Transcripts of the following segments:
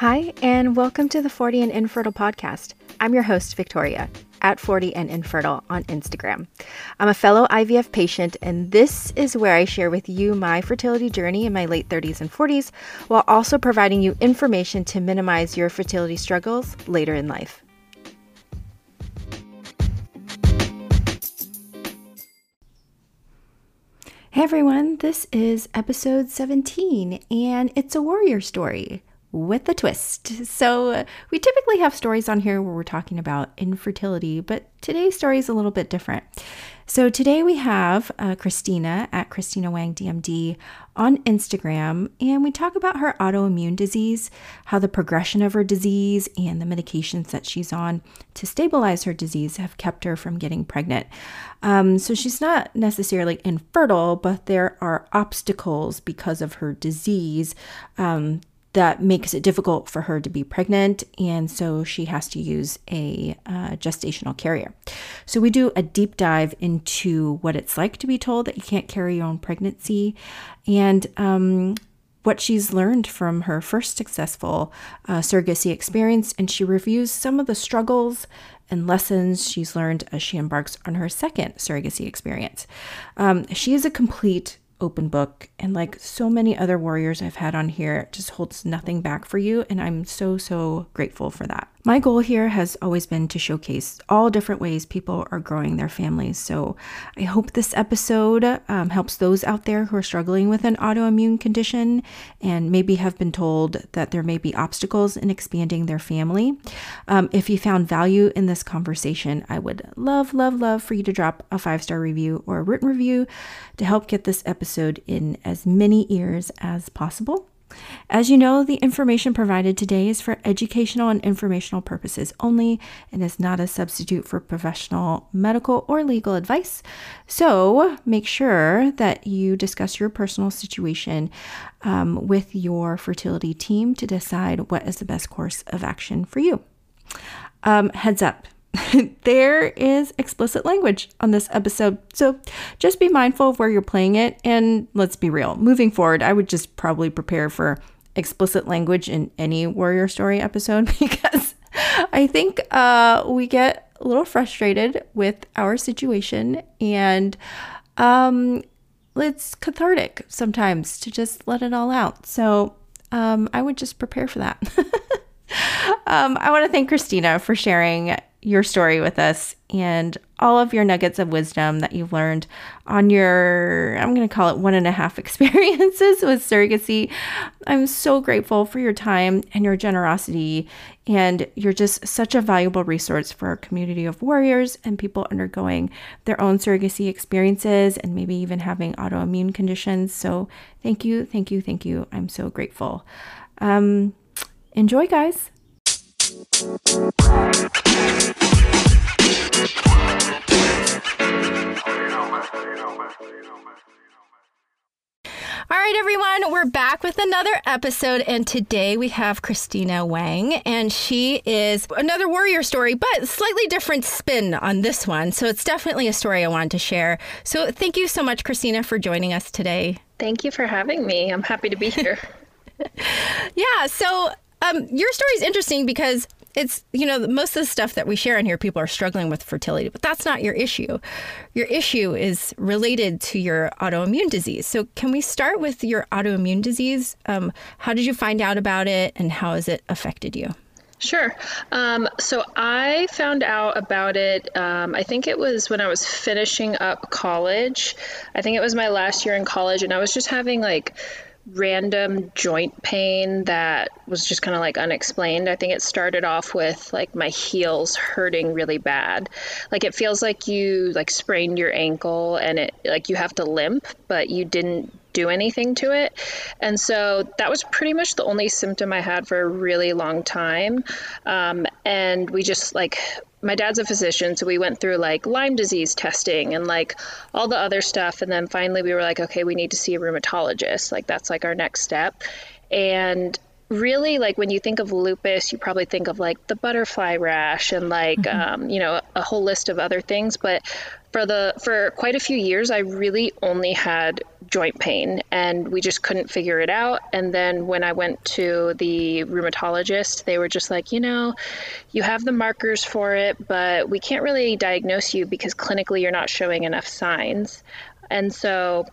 Hi, and welcome to the 40 and Infertile podcast. I'm your host, Victoria, at 40 and Infertile on Instagram. I'm a fellow IVF patient, and this is where I share with you my fertility journey in my late 30s and 40s, while also providing you information to minimize your fertility struggles later in life. Hey everyone, this is episode 17, and it's a warrior story with a twist. So, we typically have stories on here where we're talking about infertility, but today's story is a little bit different. So, today we have uh, Christina at Christina Wang DMD on Instagram, and we talk about her autoimmune disease, how the progression of her disease and the medications that she's on to stabilize her disease have kept her from getting pregnant. Um, so, she's not necessarily infertile, but there are obstacles because of her disease. Um, that makes it difficult for her to be pregnant, and so she has to use a uh, gestational carrier. So, we do a deep dive into what it's like to be told that you can't carry your own pregnancy and um, what she's learned from her first successful uh, surrogacy experience, and she reviews some of the struggles and lessons she's learned as she embarks on her second surrogacy experience. Um, she is a complete open book. And like so many other warriors I've had on here, just holds nothing back for you. And I'm so, so grateful for that. My goal here has always been to showcase all different ways people are growing their families. So I hope this episode um, helps those out there who are struggling with an autoimmune condition and maybe have been told that there may be obstacles in expanding their family. Um, if you found value in this conversation, I would love, love, love for you to drop a five star review or a written review to help get this episode in as many ears as possible. As you know, the information provided today is for educational and informational purposes only and is not a substitute for professional medical or legal advice. So make sure that you discuss your personal situation um, with your fertility team to decide what is the best course of action for you. Um, heads up there is explicit language on this episode. So just be mindful of where you're playing it. And let's be real, moving forward, I would just probably prepare for explicit language in any Warrior Story episode because I think uh, we get a little frustrated with our situation and um, it's cathartic sometimes to just let it all out. So um, I would just prepare for that. um, I want to thank Christina for sharing your story with us and all of your nuggets of wisdom that you've learned on your, I'm going to call it one and a half experiences with surrogacy. I'm so grateful for your time and your generosity. And you're just such a valuable resource for our community of warriors and people undergoing their own surrogacy experiences and maybe even having autoimmune conditions. So thank you, thank you, thank you. I'm so grateful. Um, enjoy, guys. All right, everyone, we're back with another episode, and today we have Christina Wang, and she is another warrior story, but slightly different spin on this one. So it's definitely a story I wanted to share. So thank you so much, Christina, for joining us today. Thank you for having me. I'm happy to be here. yeah, so um, your story is interesting because it's you know most of the stuff that we share in here people are struggling with fertility but that's not your issue your issue is related to your autoimmune disease so can we start with your autoimmune disease um, how did you find out about it and how has it affected you Sure. Um, so I found out about it, um, I think it was when I was finishing up college. I think it was my last year in college, and I was just having like random joint pain that was just kind of like unexplained. I think it started off with like my heels hurting really bad. Like it feels like you like sprained your ankle and it like you have to limp, but you didn't do anything to it. And so that was pretty much the only symptom I had for a really long time. Um, and we just like my dad's a physician, so we went through like Lyme disease testing and like all the other stuff. And then finally we were like, okay, we need to see a rheumatologist. Like that's like our next step. And really like when you think of lupus you probably think of like the butterfly rash and like mm-hmm. um, you know a whole list of other things but for the for quite a few years i really only had joint pain and we just couldn't figure it out. And then when i went to the rheumatologist they were just like you know you have the markers for it but we can't really diagnose you because clinically you're not showing enough signs. And so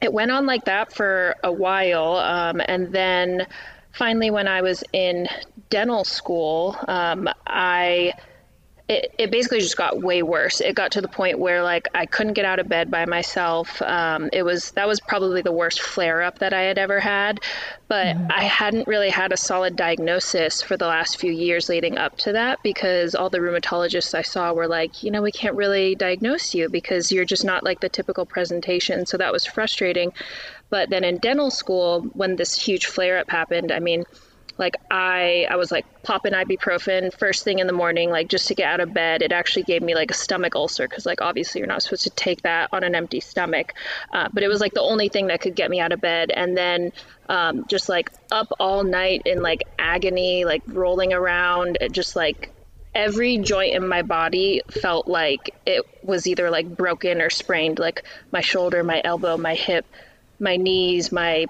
it went on like that for a while um, and then finally when i was in dental school um, i it, it basically just got way worse. It got to the point where like I couldn't get out of bed by myself. Um, it was that was probably the worst flare up that I had ever had, but mm-hmm. I hadn't really had a solid diagnosis for the last few years leading up to that because all the rheumatologists I saw were like, you know, we can't really diagnose you because you're just not like the typical presentation. So that was frustrating. But then in dental school, when this huge flare up happened, I mean like I I was like popping ibuprofen first thing in the morning like just to get out of bed. It actually gave me like a stomach ulcer because like obviously you're not supposed to take that on an empty stomach, uh, but it was like the only thing that could get me out of bed. And then um, just like up all night in like agony, like rolling around, just like every joint in my body felt like it was either like broken or sprained like my shoulder my elbow my hip my knees my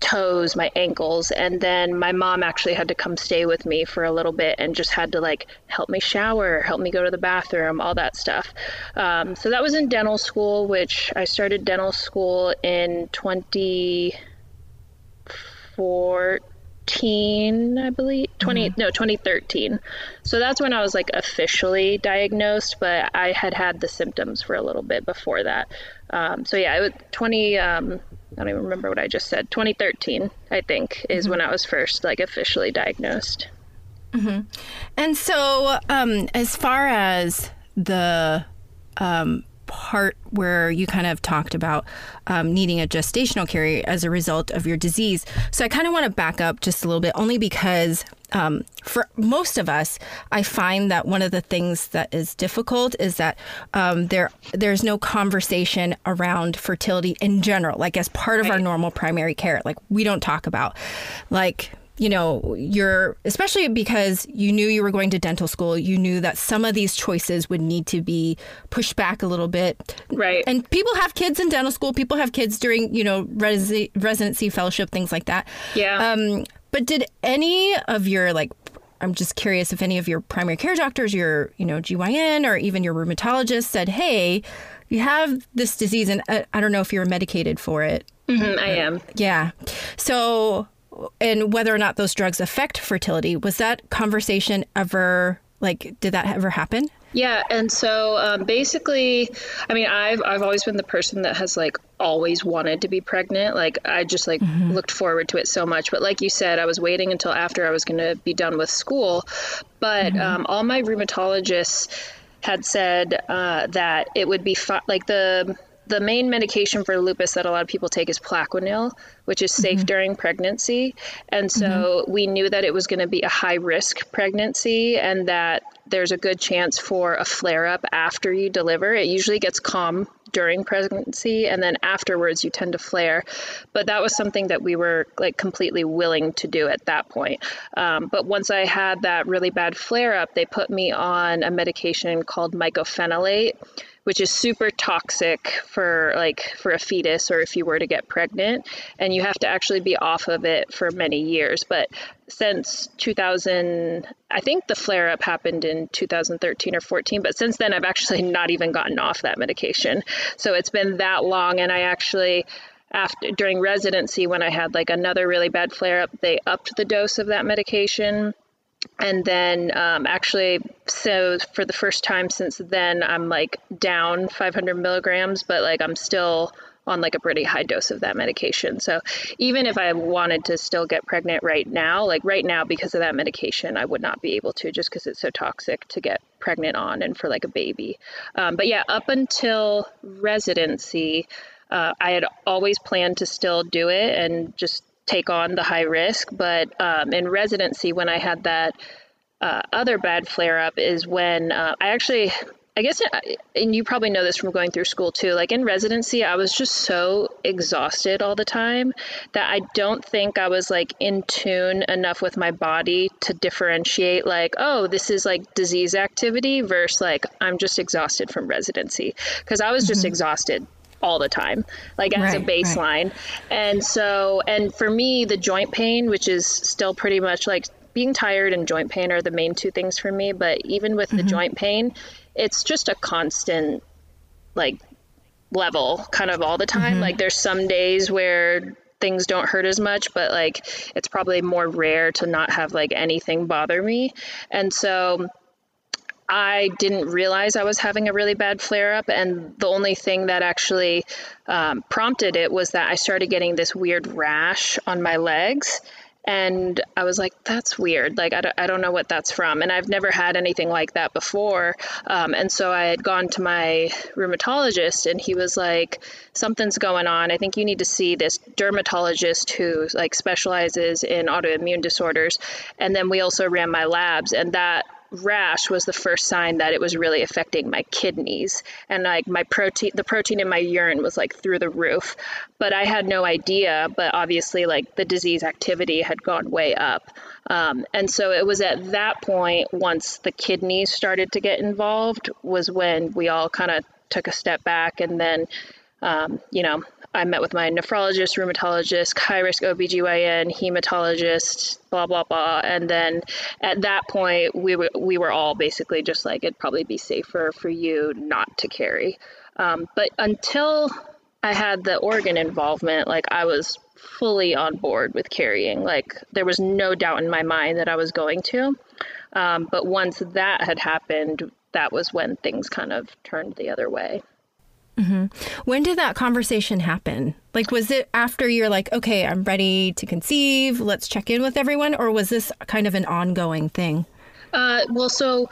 toes, my ankles, and then my mom actually had to come stay with me for a little bit and just had to like help me shower, help me go to the bathroom, all that stuff. Um, so that was in dental school, which I started dental school in 2014, I believe. 20 mm-hmm. no 2013. So that's when I was like officially diagnosed, but I had had the symptoms for a little bit before that. Um, so yeah, it was 20. Um, I don't even remember what I just said. 2013, I think, is mm-hmm. when I was first like officially diagnosed. Mm-hmm. And so, um, as far as the um, part where you kind of talked about um, needing a gestational carry as a result of your disease. So I kind of want to back up just a little bit, only because um, for most of us, I find that one of the things that is difficult is that um, there there's no conversation around fertility in general, like as part of right. our normal primary care. Like we don't talk about like you know, you're especially because you knew you were going to dental school, you knew that some of these choices would need to be pushed back a little bit. Right. And people have kids in dental school, people have kids during, you know, resi- residency, fellowship, things like that. Yeah. Um, but did any of your like I'm just curious if any of your primary care doctors, your, you know, GYN or even your rheumatologist said, "Hey, you have this disease and I, I don't know if you're medicated for it." Mm-hmm, I am. Yeah. So and whether or not those drugs affect fertility. Was that conversation ever like did that ever happen? Yeah, and so um, basically, I mean, I've I've always been the person that has like always wanted to be pregnant. Like I just like mm-hmm. looked forward to it so much. But like you said, I was waiting until after I was going to be done with school. But mm-hmm. um, all my rheumatologists had said uh, that it would be fi- like the the main medication for lupus that a lot of people take is Plaquenil, which is safe mm-hmm. during pregnancy. And so mm-hmm. we knew that it was going to be a high risk pregnancy and that there's a good chance for a flare up after you deliver. It usually gets calm during pregnancy and then afterwards you tend to flare but that was something that we were like completely willing to do at that point um, but once i had that really bad flare up they put me on a medication called mycophenolate which is super toxic for like for a fetus or if you were to get pregnant and you have to actually be off of it for many years. But since 2000 i think the flare up happened in 2013 or 14 but since then i've actually not even gotten off that medication. So it's been that long and i actually after during residency when i had like another really bad flare up they upped the dose of that medication and then um, actually so for the first time since then i'm like down 500 milligrams but like i'm still on like a pretty high dose of that medication. So even if i wanted to still get pregnant right now like right now because of that medication i would not be able to just because it's so toxic to get pregnant on and for like a baby. Um, but yeah up until residency uh, i had always planned to still do it and just take on the high risk. But um, in residency, when I had that uh, other bad flare up, is when uh, I actually, I guess, uh, and you probably know this from going through school too. Like in residency, I was just so exhausted all the time that I don't think I was like in tune enough with my body to differentiate, like, oh, this is like disease activity versus like I'm just exhausted from residency. Because I was just mm-hmm. exhausted all the time, like as right, a baseline. Right. And so, and for me, the joint pain, which is still pretty much like being tired and joint pain are the main two things for me. But even with mm-hmm. the joint pain, it's just a constant, like, level kind of all the time. Mm-hmm. Like, there's some days where things don't hurt as much, but like, it's probably more rare to not have like anything bother me. And so, I didn't realize I was having a really bad flare up. And the only thing that actually um, prompted it was that I started getting this weird rash on my legs. And I was like, that's weird. Like, I don't, I don't know what that's from. And I've never had anything like that before. Um, and so I had gone to my rheumatologist, and he was like, something's going on. I think you need to see this dermatologist who like specializes in autoimmune disorders. And then we also ran my labs, and that rash was the first sign that it was really affecting my kidneys. And like my protein the protein in my urine was like through the roof. But i had no idea but obviously like the disease activity had gone way up. Um, and so it was at that point once the kidneys started to get involved was when we all kind of took a step back and then um, you know I met with my nephrologist, rheumatologist, high risk OBGYN, hematologist, blah, blah, blah. And then at that point, we were, we were all basically just like, it'd probably be safer for you not to carry. Um, but until I had the organ involvement, like I was fully on board with carrying. Like there was no doubt in my mind that I was going to. Um, but once that had happened, that was when things kind of turned the other way. Mm-hmm. When did that conversation happen? Like, was it after you're like, okay, I'm ready to conceive, let's check in with everyone, or was this kind of an ongoing thing? Uh, well, so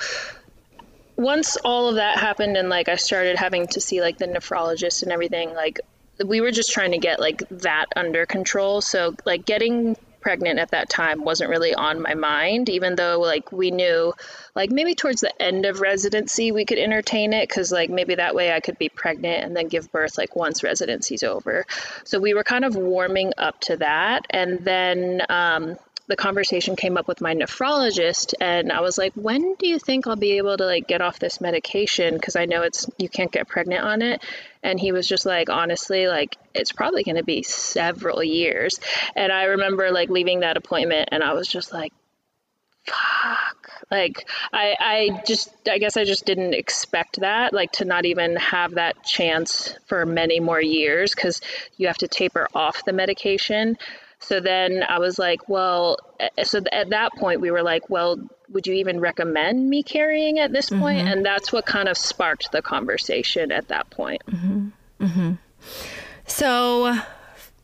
once all of that happened and like I started having to see like the nephrologist and everything, like we were just trying to get like that under control. So like getting pregnant at that time wasn't really on my mind, even though like we knew like maybe towards the end of residency we could entertain it because like maybe that way I could be pregnant and then give birth like once residency's over. So we were kind of warming up to that. And then um, the conversation came up with my nephrologist and I was like, when do you think I'll be able to like get off this medication? Because I know it's you can't get pregnant on it. And he was just like, honestly, like it's probably going to be several years. And I remember like leaving that appointment and I was just like, fuck. Like I I just I guess I just didn't expect that like to not even have that chance for many more years cuz you have to taper off the medication. So then I was like, well, eh, so at that point we were like, well, would you even recommend me carrying at this point? Mm-hmm. And that's what kind of sparked the conversation at that point. Mm-hmm. Mm-hmm. So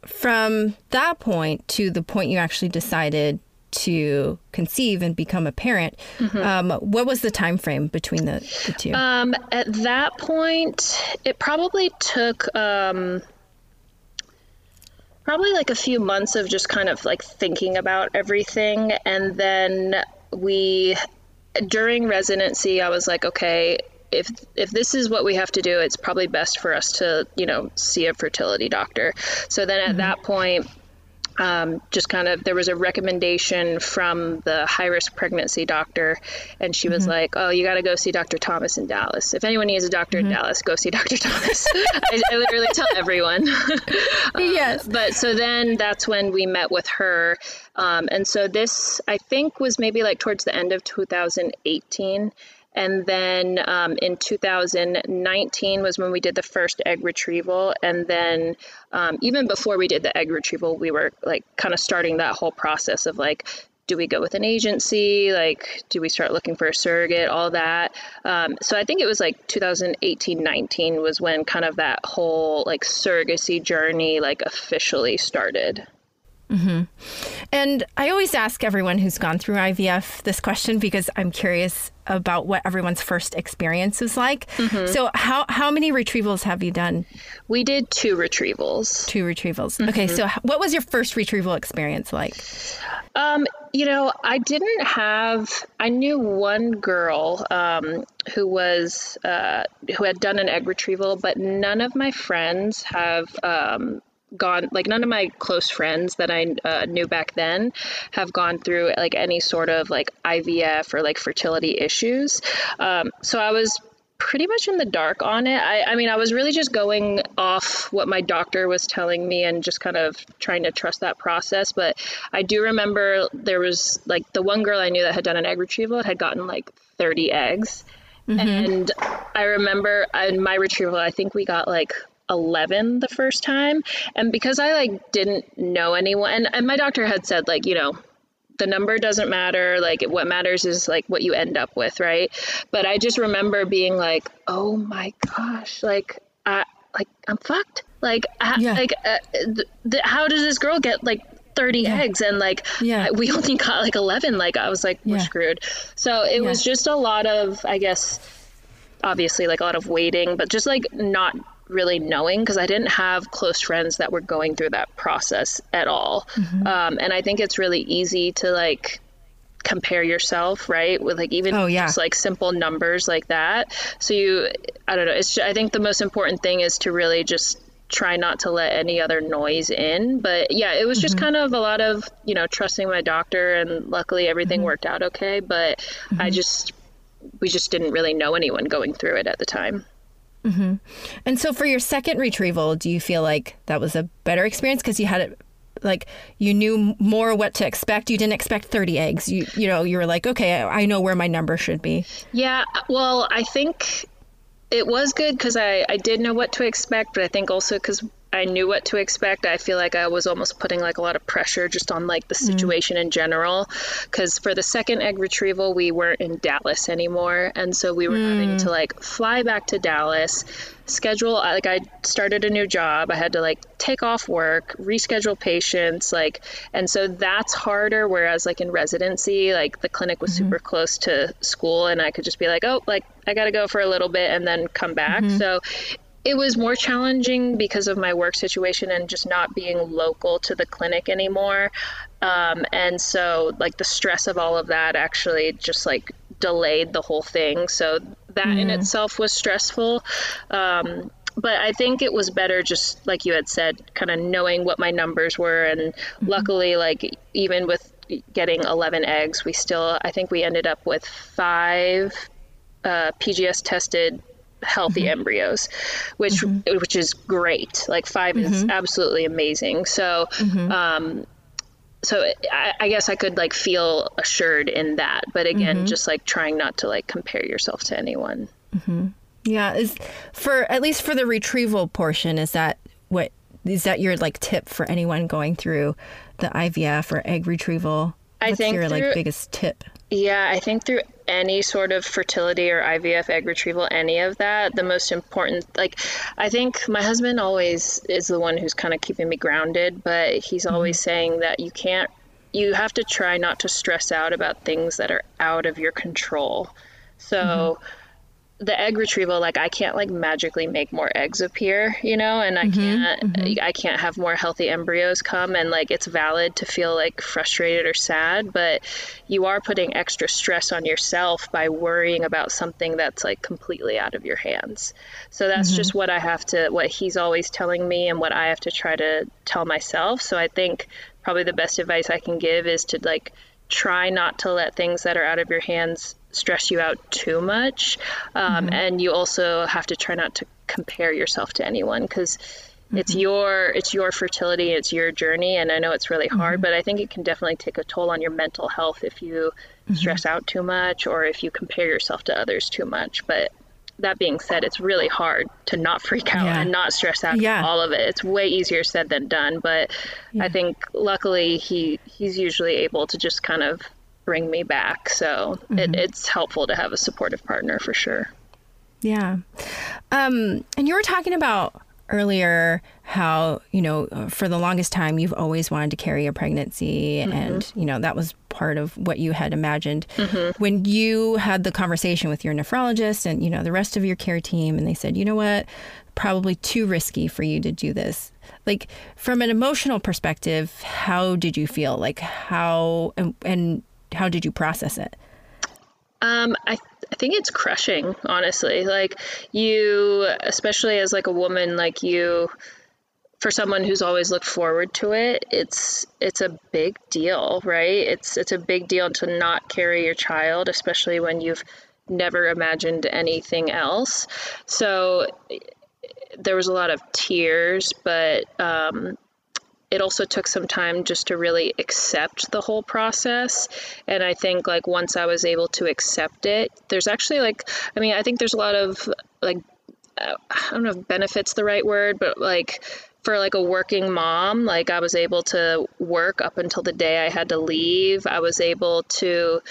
from that point to the point you actually decided to conceive and become a parent mm-hmm. um, what was the time frame between the, the two um, at that point it probably took um, probably like a few months of just kind of like thinking about everything. And then we, during residency, I was like, okay, if if this is what we have to do, it's probably best for us to, you know, see a fertility doctor. So then at mm-hmm. that point, um, just kind of there was a recommendation from the high risk pregnancy doctor, and she was mm-hmm. like, "Oh, you got to go see Dr. Thomas in Dallas. If anyone needs a doctor mm-hmm. in Dallas, go see Dr. Thomas." I, I, literally tell everyone. um, yes. But so then that's when we met with her, um, and so this I think was maybe like towards the end of 2018. And then um, in 2019 was when we did the first egg retrieval. And then um, even before we did the egg retrieval, we were like kind of starting that whole process of like, do we go with an agency? Like, do we start looking for a surrogate? All that. Um, so I think it was like 2018, 19 was when kind of that whole like surrogacy journey like officially started. Mm-hmm. And I always ask everyone who's gone through IVF this question because I'm curious about what everyone's first experience was like. Mm-hmm. So, how how many retrievals have you done? We did two retrievals. Two retrievals. Mm-hmm. Okay, so what was your first retrieval experience like? Um, you know, I didn't have. I knew one girl um, who was uh, who had done an egg retrieval, but none of my friends have. Um, gone like none of my close friends that I uh, knew back then have gone through like any sort of like IVF or like fertility issues. Um, so I was pretty much in the dark on it. I, I mean, I was really just going off what my doctor was telling me and just kind of trying to trust that process. But I do remember there was like the one girl I knew that had done an egg retrieval had gotten like 30 eggs. Mm-hmm. And I remember in my retrieval, I think we got like 11 the first time. And because I like didn't know anyone, and, and my doctor had said, like, you know, the number doesn't matter like what matters is like what you end up with right but i just remember being like oh my gosh like i like i'm fucked like yeah. like uh, th- th- how does this girl get like 30 yeah. eggs and like yeah. we only got like 11 like i was like we're yeah. screwed so it was just a lot of i guess obviously like a lot of waiting but just like not really knowing because I didn't have close friends that were going through that process at all. Mm-hmm. Um, and I think it's really easy to like compare yourself, right? With like even oh, yeah. just like simple numbers like that. So you, I don't know. It's I think the most important thing is to really just try not to let any other noise in. But yeah, it was just mm-hmm. kind of a lot of you know trusting my doctor, and luckily everything mm-hmm. worked out okay. But I mm-hmm. just we just didn't really know anyone going through it at the time. Mm-hmm. And so for your second retrieval, do you feel like that was a better experience because you had it like you knew more what to expect. You didn't expect 30 eggs. You you know, you were like, okay, I know where my number should be. Yeah, well, I think it was good because I, I did know what to expect, but I think also because I knew what to expect. I feel like I was almost putting like a lot of pressure just on like the mm. situation mm. in general. Because for the second egg retrieval, we weren't in Dallas anymore, and so we were mm. having to like fly back to Dallas, schedule. Like I started a new job, I had to like take off work, reschedule patients, like, and so that's harder. Whereas like in residency, like the clinic was mm-hmm. super close to school, and I could just be like, oh, like I got to go for a little bit and then come back. Mm-hmm. So it was more challenging because of my work situation and just not being local to the clinic anymore. Um, and so, like, the stress of all of that actually just like delayed the whole thing. So, that mm. in itself was stressful. Um, but I think it was better just like you had said, kind of knowing what my numbers were. And mm-hmm. luckily, like, even with getting 11 eggs, we still, I think we ended up with five uh, PGS tested healthy mm-hmm. embryos, which mm-hmm. which is great. Like 5 mm-hmm. is absolutely amazing. So. Mm-hmm. Um, so I, I, guess I could like feel assured in that, but again, mm-hmm. just like trying not to like compare yourself to anyone. Mm-hmm. Yeah, is for at least for the retrieval portion, is that what is that your like tip for anyone going through the IVF or egg retrieval? I think your through, like biggest tip? Yeah, I think through any sort of fertility or IVF egg retrieval, any of that, the most important, like, I think my husband always is the one who's kind of keeping me grounded, but he's mm-hmm. always saying that you can't, you have to try not to stress out about things that are out of your control. So, mm-hmm the egg retrieval like i can't like magically make more eggs appear you know and i mm-hmm, can't mm-hmm. i can't have more healthy embryos come and like it's valid to feel like frustrated or sad but you are putting extra stress on yourself by worrying about something that's like completely out of your hands so that's mm-hmm. just what i have to what he's always telling me and what i have to try to tell myself so i think probably the best advice i can give is to like try not to let things that are out of your hands stress you out too much. Um, mm-hmm. And you also have to try not to compare yourself to anyone because mm-hmm. it's your it's your fertility, it's your journey, and I know it's really hard, mm-hmm. but I think it can definitely take a toll on your mental health if you mm-hmm. stress out too much or if you compare yourself to others too much. But that being said, it's really hard to not freak out yeah. and not stress out yeah. all of it. It's way easier said than done, but yeah. I think luckily he he's usually able to just kind of bring me back. So mm-hmm. it, it's helpful to have a supportive partner for sure. Yeah. Um, and you were talking about earlier how, you know, for the longest time you've always wanted to carry a pregnancy mm-hmm. and, you know, that was part of what you had imagined. Mm-hmm. When you had the conversation with your nephrologist and, you know, the rest of your care team and they said, you know what, probably too risky for you to do this. Like from an emotional perspective, how did you feel? Like how and, and how did you process it? Um, I, I think it's crushing, honestly. Like you, especially as like a woman, like you, for someone who's always looked forward to it, it's it's a big deal, right? It's it's a big deal to not carry your child, especially when you've never imagined anything else. So there was a lot of tears, but um, it also took some time just to really accept the whole process. And I think like once I was able to accept it, there's actually like, I mean, I think there's a lot of like, uh, I don't know if benefits the right word, but like for like a working mom, like I was able to work up until the day I had to leave. I was able to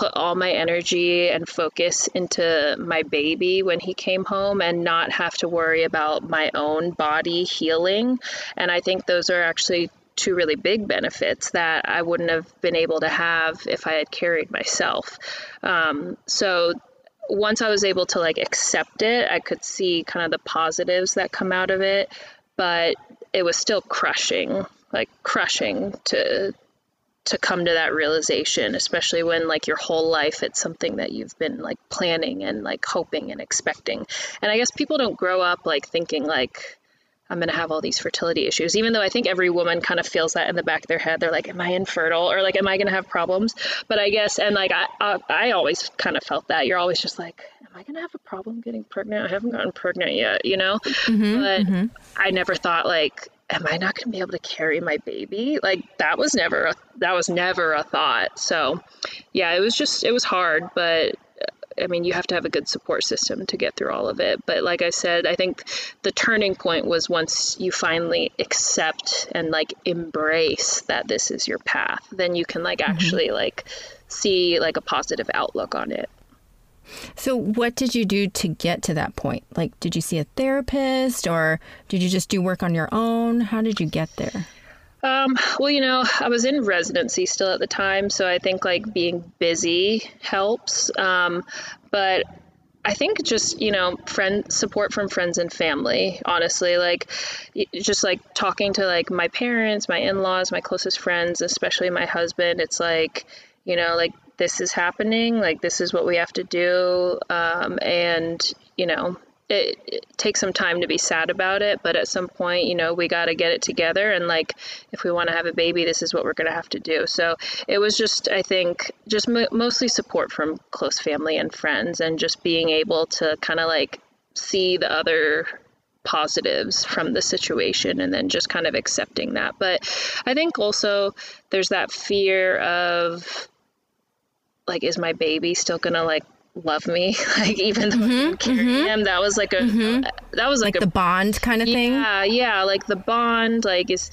put all my energy and focus into my baby when he came home and not have to worry about my own body healing. And I think those are actually two really big benefits that I wouldn't have been able to have if I had carried myself. Um, so once I was able to like accept it, I could see kind of the positives that come out of it, but it was still crushing, like crushing to to come to that realization, especially when like your whole life it's something that you've been like planning and like hoping and expecting. And I guess people don't grow up like thinking like I'm going to have all these fertility issues, even though I think every woman kind of feels that in the back of their head. They're like, am I infertile? Or like, am I going to have problems? But I guess, and like, I, I, I always kind of felt that. You're always just like, am I going to have a problem getting pregnant? I haven't gotten pregnant yet, you know? Mm-hmm, but mm-hmm. I never thought like, am I not going to be able to carry my baby? Like that was never a, that was never a thought. So, yeah, it was just it was hard, but I mean, you have to have a good support system to get through all of it. But like I said, I think the turning point was once you finally accept and like embrace that this is your path, then you can like mm-hmm. actually like see like a positive outlook on it. So, what did you do to get to that point? Like, did you see a therapist or did you just do work on your own? How did you get there? Um, well, you know, I was in residency still at the time, so I think like being busy helps. Um, but I think just you know friend support from friends and family honestly like just like talking to like my parents my in-laws my closest friends especially my husband it's like you know like this is happening, like this is what we have to do, um, and you know, it, it, takes some time to be sad about it, but at some point, you know, we got to get it together. And like, if we want to have a baby, this is what we're going to have to do. So it was just, I think, just mo- mostly support from close family and friends, and just being able to kind of like see the other positives from the situation and then just kind of accepting that. But I think also there's that fear of like is my baby still gonna like love me like even though mm-hmm, carrying mm-hmm. him that was like a mm-hmm. that was like, like a, the bond kind of yeah, thing yeah yeah like the bond like is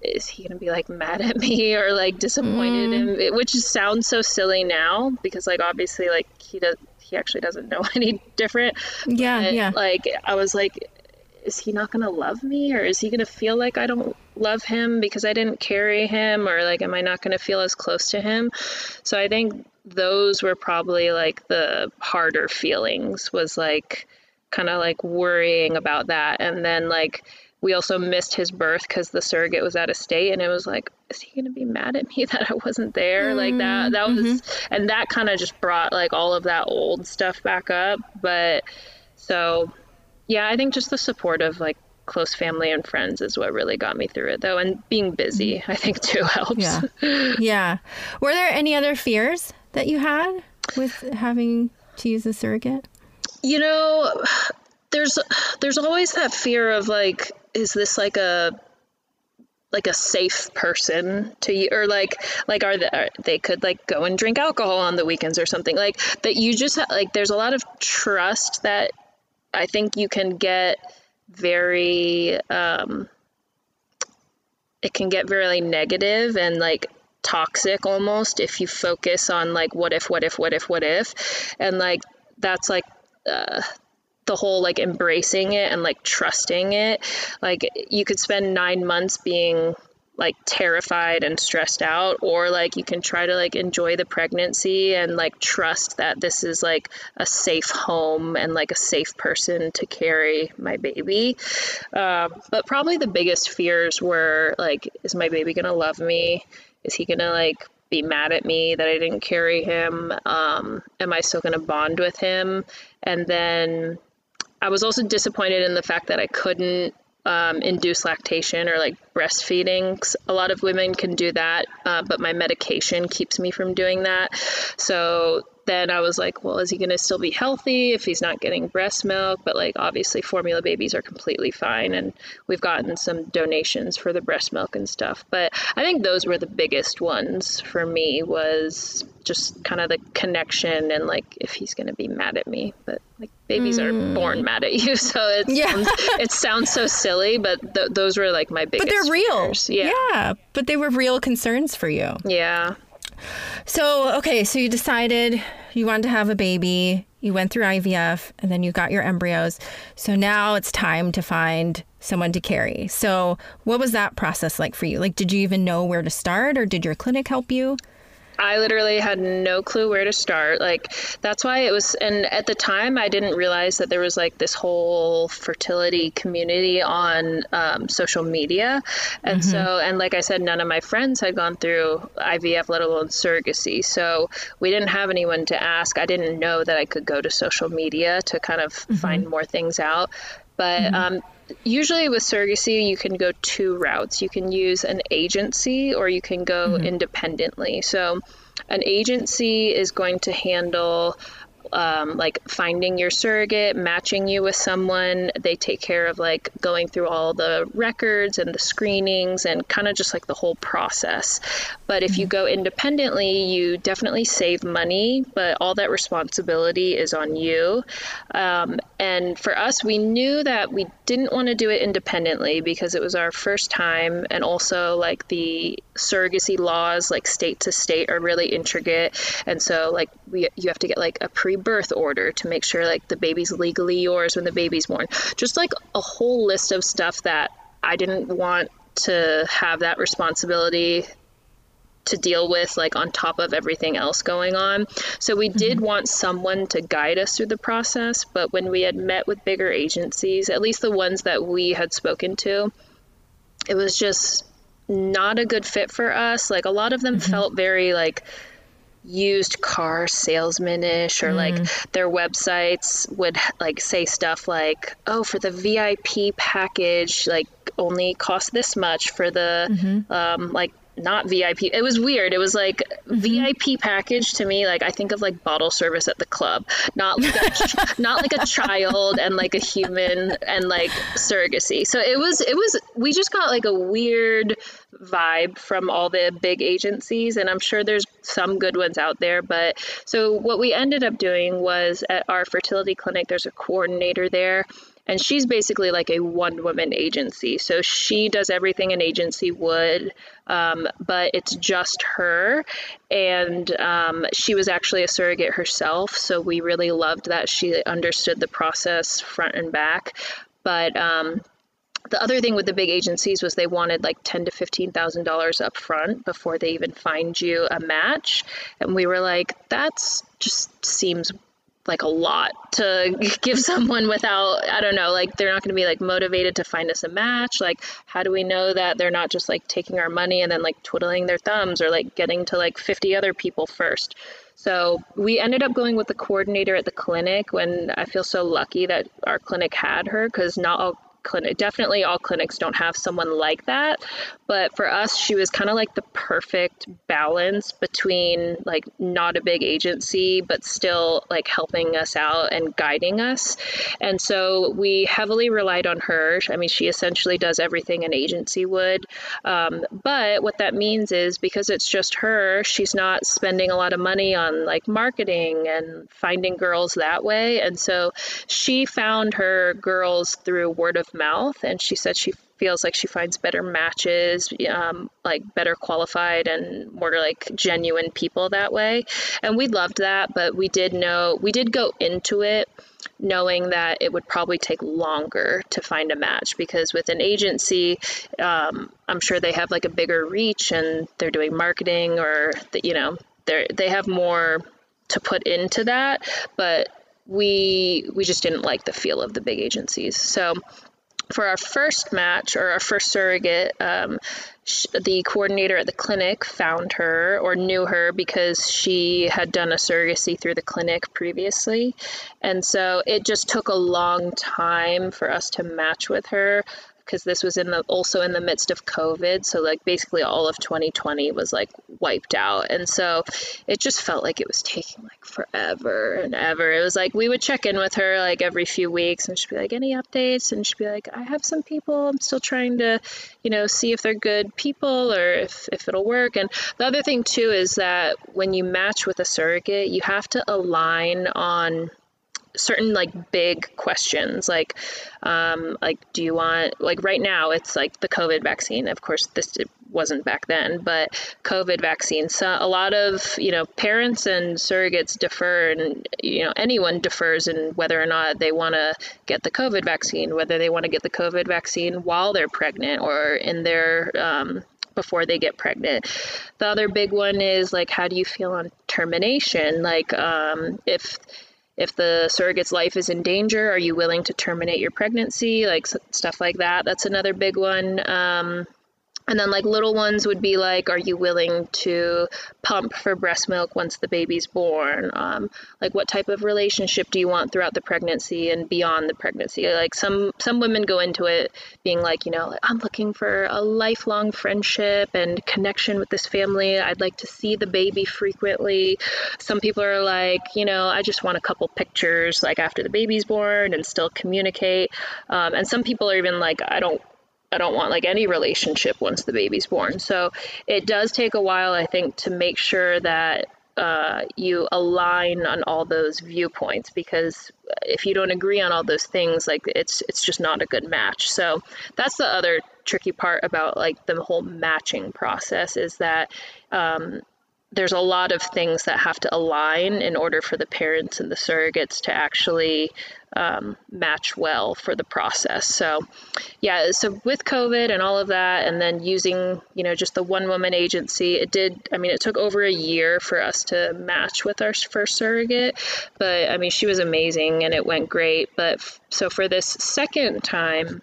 is he gonna be like mad at me or like disappointed mm. in which sounds so silly now because like obviously like he does he actually doesn't know any different yeah but, yeah like i was like is he not to love me or is he to feel like I don't love him because I didn't carry him or like am I not to feel as close to him? So I think those were probably like the harder feelings was like kind of like worrying about that. And then like we also missed his birth because the surrogate was out of state and it was like is he going to be mad at me that i wasn't there? Mm, like that that was mm-hmm. and that kind of just brought like all of that old stuff back up. But so yeah, I think just the support of like close family and friends is what really got me through it though. And being busy mm-hmm. i think too helps. Yeah. Yeah. Were there any other fears that you had with having to use a surrogate? You know there's there's always that fear of like is this like a like a safe person to you or like like are they, are, they could like go and drink alcohol on the weekends or something like that you just like there's a lot of trust that I think you can get very um, it can get very negative and like toxic almost if you focus on like what if what if what if what if. And like that's like uh, the whole like embracing it and like trusting it. Like you could spend nine months being like terrified and stressed out or like you can try to like enjoy the pregnancy and like trust that this is like a safe home and like a safe person to carry my baby. Um, but probably the biggest fears were like is my baby gonna love me is he gonna like be mad at me that i didn't carry him um, am i still gonna bond with him and then I was also disappointed in the fact that I couldn't um, induce lactation or like breastfeeding. A lot of women can do that, uh, but my medication keeps me from doing that. So then I was like, well, is he going to still be healthy if he's not getting breast milk? But like, obviously, formula babies are completely fine. And we've gotten some donations for the breast milk and stuff. But I think those were the biggest ones for me was just kind of the connection and like if he's going to be mad at me. But like, babies mm. are born mad at you. So it, yeah. sounds, it sounds so silly, but th- those were like my biggest. But they're real. Yeah. Yeah. But they were real concerns for you. Yeah. So, okay, so you decided you wanted to have a baby, you went through IVF, and then you got your embryos. So now it's time to find someone to carry. So, what was that process like for you? Like, did you even know where to start, or did your clinic help you? I literally had no clue where to start. Like that's why it was and at the time I didn't realize that there was like this whole fertility community on um, social media. And mm-hmm. so and like I said none of my friends had gone through IVF let alone surrogacy. So we didn't have anyone to ask. I didn't know that I could go to social media to kind of mm-hmm. find more things out. But mm-hmm. um, usually with surrogacy, you can go two routes. You can use an agency or you can go mm-hmm. independently. So, an agency is going to handle um, like finding your surrogate, matching you with someone. They take care of like going through all the records and the screenings and kind of just like the whole process. But if you mm-hmm. go independently, you definitely save money, but all that responsibility is on you. Um, and for us, we knew that we didn't want to do it independently because it was our first time, and also like the surrogacy laws, like state to state, are really intricate. And so, like, we, you have to get like a pre birth order to make sure like the baby's legally yours when the baby's born. Just like a whole list of stuff that I didn't want to have that responsibility to deal with like on top of everything else going on. So we did mm-hmm. want someone to guide us through the process, but when we had met with bigger agencies, at least the ones that we had spoken to, it was just not a good fit for us. Like a lot of them mm-hmm. felt very like used car salesmanish or mm. like their websites would like say stuff like oh for the vip package like only cost this much for the mm-hmm. um, like not VIP. It was weird. It was like mm-hmm. VIP package to me. Like I think of like bottle service at the club, not like a, not like a child and like a human and like surrogacy. So it was it was we just got like a weird vibe from all the big agencies, and I'm sure there's some good ones out there. But so what we ended up doing was at our fertility clinic. There's a coordinator there and she's basically like a one woman agency. So she does everything an agency would, um, but it's just her. And um, she was actually a surrogate herself. So we really loved that she understood the process front and back. But um, the other thing with the big agencies was they wanted like ten to fifteen thousand dollars up front before they even find you a match, and we were like, that's just seems like a lot to give someone without I don't know like they're not going to be like motivated to find us a match. Like how do we know that they're not just like taking our money and then like twiddling their thumbs or like getting to like 50 other people first? So we ended up going with the coordinator at the clinic when I feel so lucky that our clinic had her because not all clinic definitely all clinics don't have someone like that but for us she was kind of like the perfect balance between like not a big agency but still like helping us out and guiding us. And so we heavily relied on her. I mean she essentially does everything an agency would. Um, but what that means is because it's just her she's not spending a lot of money on like marketing and finding girls that way. And so she found her girls through word of mouth, and she said she feels like she finds better matches, um, like better qualified and more like genuine people that way. And we loved that, but we did know we did go into it knowing that it would probably take longer to find a match because with an agency, um, I'm sure they have like a bigger reach and they're doing marketing or you know they they have more to put into that, but we we just didn't like the feel of the big agencies. So for our first match or our first surrogate, um, sh- the coordinator at the clinic found her or knew her because she had done a surrogacy through the clinic previously. And so it just took a long time for us to match with her because this was in the also in the midst of COVID. So like basically all of 2020 was like wiped out, and so it just felt like it was taking like forever and ever. It was like we would check in with her like every few weeks, and she'd be like, "Any updates?" And she'd be like, "I have some people. I'm still trying to, you know, see if they're good people or if if it'll work." And the other thing too is that when you match with a surrogate, you have to align on certain like big questions like um, like do you want like right now it's like the covid vaccine of course this wasn't back then but covid vaccine so a lot of you know parents and surrogates defer and you know anyone defers in whether or not they want to get the covid vaccine whether they want to get the covid vaccine while they're pregnant or in their um, before they get pregnant. The other big one is like, how do you feel on termination? Like, um, if if the surrogate's life is in danger, are you willing to terminate your pregnancy? Like stuff like that. That's another big one. Um, and then, like, little ones would be like, are you willing to pump for breast milk once the baby's born? Um, like, what type of relationship do you want throughout the pregnancy and beyond the pregnancy? Like, some some women go into it being like, you know, I'm looking for a lifelong friendship and connection with this family. I'd like to see the baby frequently. Some people are like, you know, I just want a couple pictures, like after the baby's born, and still communicate. Um, and some people are even like, I don't I don't want like any relationship once the baby's born. So it does take a while, I think, to make sure that uh, you align on all those viewpoints because if you don't agree on all those things, like it's it's just not a good match. So that's the other tricky part about like the whole matching process is that um, there's a lot of things that have to align in order for the parents and the surrogates to actually um, match well for the process. So, yeah, so with COVID and all of that, and then using, you know, just the one woman agency, it did, I mean, it took over a year for us to match with our first surrogate, but I mean, she was amazing and it went great. But f- so for this second time.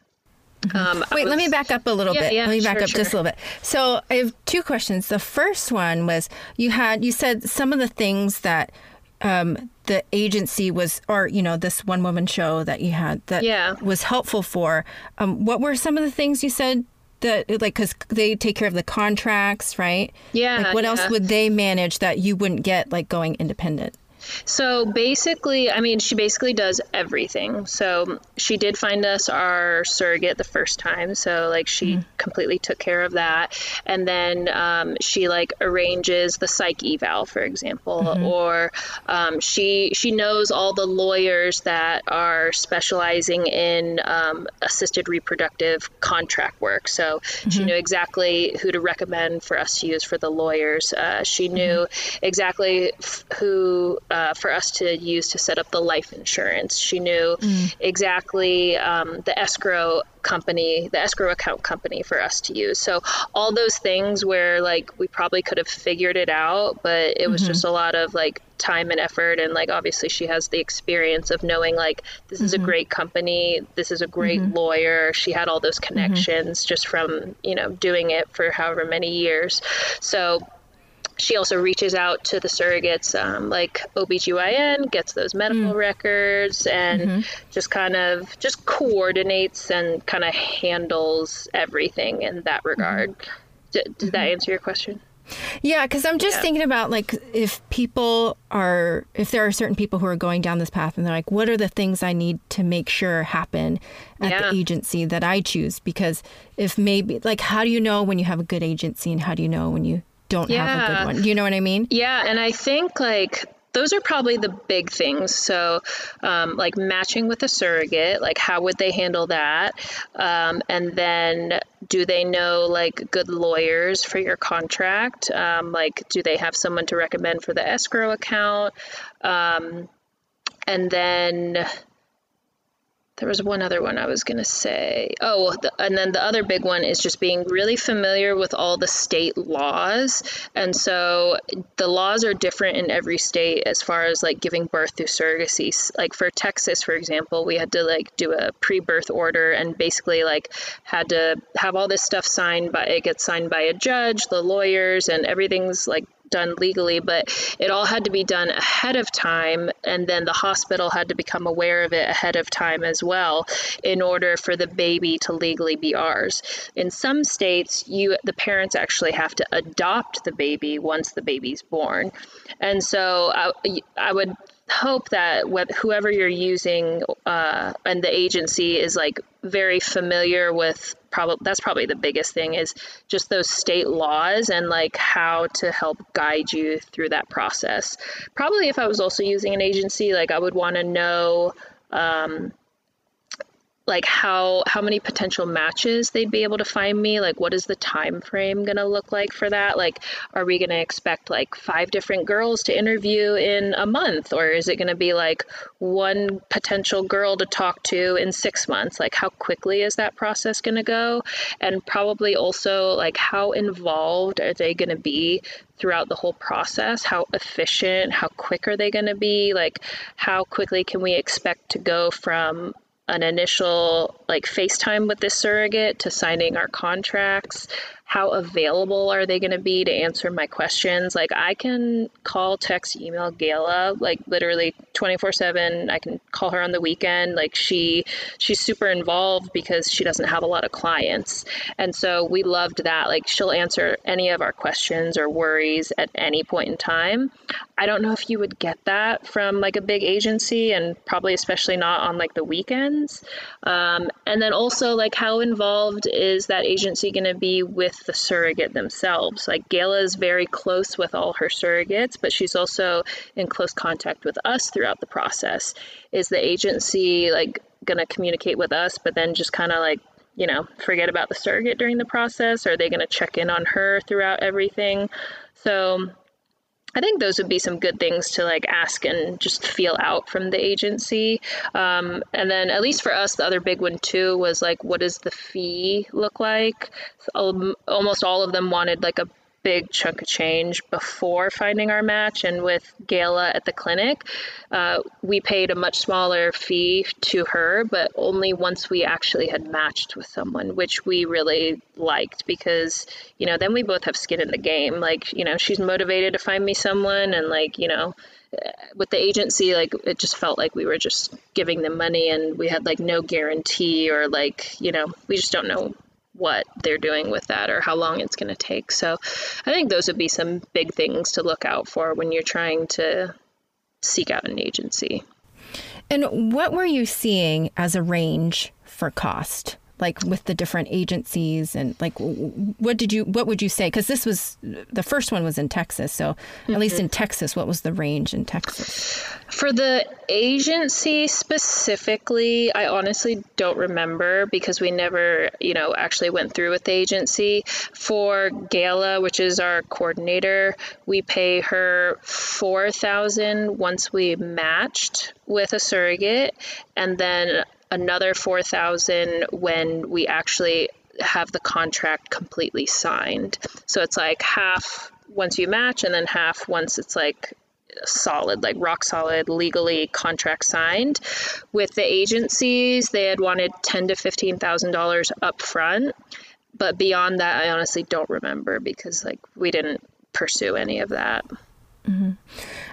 Um, Wait, was, let me back up a little yeah, bit. Yeah, let me back sure, up sure. just a little bit. So I have two questions. The first one was you had you said some of the things that um, the agency was, or you know, this one woman show that you had that yeah. was helpful for. Um, what were some of the things you said that, like, because they take care of the contracts, right? Yeah. Like, what else would they manage that you wouldn't get, like, going independent? So basically, I mean, she basically does everything. So she did find us our surrogate the first time. So, like, she mm-hmm. completely took care of that. And then um, she, like, arranges the psych eval, for example, mm-hmm. or um, she, she knows all the lawyers that are specializing in um, assisted reproductive contract work. So mm-hmm. she knew exactly who to recommend for us to use for the lawyers. Uh, she knew mm-hmm. exactly f- who uh, for us to use to set up the life insurance. She knew mm. exactly um, the escrow company, the escrow account company for us to use. So all those things where like we probably could have figured it out, but it was mm-hmm. just a lot of like time and effort and like obviously she has the experience of knowing like this is mm-hmm. a great company, this is a great mm-hmm. lawyer. She had all those mm-hmm. connections just from, you know, doing it for however many years. So she also reaches out to the surrogates um, like OBGYN, gets those medical mm. records, and mm-hmm. just kind of just coordinates and kind of handles everything in that regard. Mm-hmm. D- did mm-hmm. that answer your question? Yeah, because I'm just yeah. thinking about like if people are, if there are certain people who are going down this path and they're like, what are the things I need to make sure happen at yeah. the agency that I choose? Because if maybe, like, how do you know when you have a good agency and how do you know when you don't yeah. have a good one. You know what I mean? Yeah, and I think like those are probably the big things. So, um, like matching with a surrogate, like how would they handle that? Um, and then, do they know like good lawyers for your contract? Um, like, do they have someone to recommend for the escrow account? Um, and then there was one other one I was going to say. Oh, the, and then the other big one is just being really familiar with all the state laws. And so the laws are different in every state as far as like giving birth through surrogacy. Like for Texas, for example, we had to like do a pre-birth order and basically like had to have all this stuff signed by it gets signed by a judge, the lawyers, and everything's like done legally, but it all had to be done ahead of time, and then the hospital had to become aware of it ahead of time as well in order for the baby to legally be ours. In some states, you the parents actually have to adopt the baby once the baby's born, and so I, I would hope that whoever you're using uh, and the agency is like very familiar with probably that's probably the biggest thing is just those state laws and like how to help guide you through that process. Probably if i was also using an agency like i would want to know um, like how how many potential matches they'd be able to find me? Like what is the time frame going to look like for that? Like are we going to expect like five different girls to interview in a month? Or is it going to be like one potential girl to talk to in 6 months? Like how quickly is that process going to go? And probably also like how involved are they going to be throughout the whole process? How efficient how quick are they going to be? Like how quickly can we expect to go from an initial like FaceTime with this surrogate to signing our contracts. How available are they going to be to answer my questions? Like i can call text email Gala like literally 24 7 i can call her on the weekend. Like she she's super involved because she doesn't have a lot of clients. And so we loved that. Like she'll answer any of our questions or worries at any point in time i don't know if you would get that from like a big agency and probably especially not on like the weekends um, and then also like how involved is that agency going to be with the surrogate themselves. Like Gayla is very close with all her surrogates, but she's also in close contact with us throughout the process. Is the agency like going to communicate with us, but then just kind of like you know forget about the surrogate during the process? Are they going to check in on her throughout everything? So I think those would be some good things to like ask and just feel out from the agency. Um, and then, at least for us, the other big one too was like, what does the fee look like? So almost all of them wanted like a big chunk of change before finding our match. And with Gala at the clinic, uh, we paid a much smaller fee to her, but only once we actually had matched with someone, which we really liked because, you know, then we both have skin in the game. Like, you know, she's motivated to find me someone, and like, you know, with the agency like it just felt like we were just giving them money and we had like no guarantee or like you know we just don't know what they're doing with that or how long it's going to take. So I think those would be some big things to look out for when you're trying to seek out an agency. And what were you seeing as a range for cost? Like with the different agencies and like what did you what would you say because this was the first one was in texas so mm-hmm. at least in mm-hmm. texas what was the range in texas for the agency specifically i honestly don't remember because we never you know actually went through with the agency for gala which is our coordinator we pay her 4000 once we matched with a surrogate and then another 4000 when we actually have the contract completely signed. So it's like half once you match and then half once it's like solid, like rock solid, legally contract signed. With the agencies, they had wanted ten to fifteen thousand dollars up front, but beyond that, I honestly don't remember because like we didn't pursue any of that. Mm-hmm.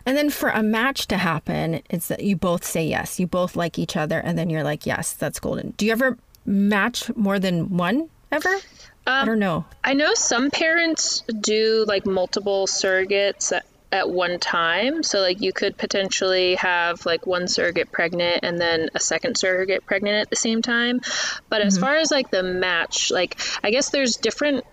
And then for a match to happen, it's that you both say yes. You both like each other, and then you're like, yes, that's golden. Do you ever match more than one ever? Um, I don't know. I know some parents do like multiple surrogates at, at one time. So, like, you could potentially have like one surrogate pregnant and then a second surrogate pregnant at the same time. But mm-hmm. as far as like the match, like, I guess there's different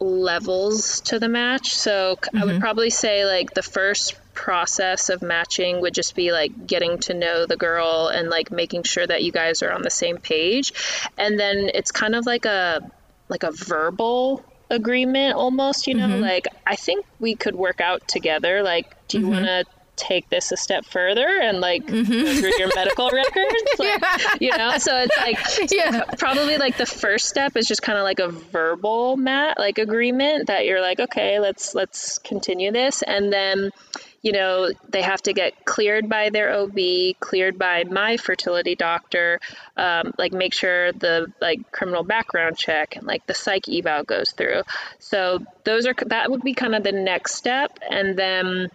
levels to the match. So mm-hmm. I would mm-hmm. probably say like the first process of matching would just be like getting to know the girl and like making sure that you guys are on the same page. And then it's kind of like a like a verbal agreement almost, you know, mm-hmm. like I think we could work out together. Like, do you mm-hmm. want to take this a step further and like mm-hmm. through your medical records like, yeah. you know so it's like yeah. probably like the first step is just kind of like a verbal mat like agreement that you're like okay let's let's continue this and then you know, they have to get cleared by their OB, cleared by my fertility doctor, um, like make sure the like criminal background check and like the psych eval goes through. So those are that would be kind of the next step, and then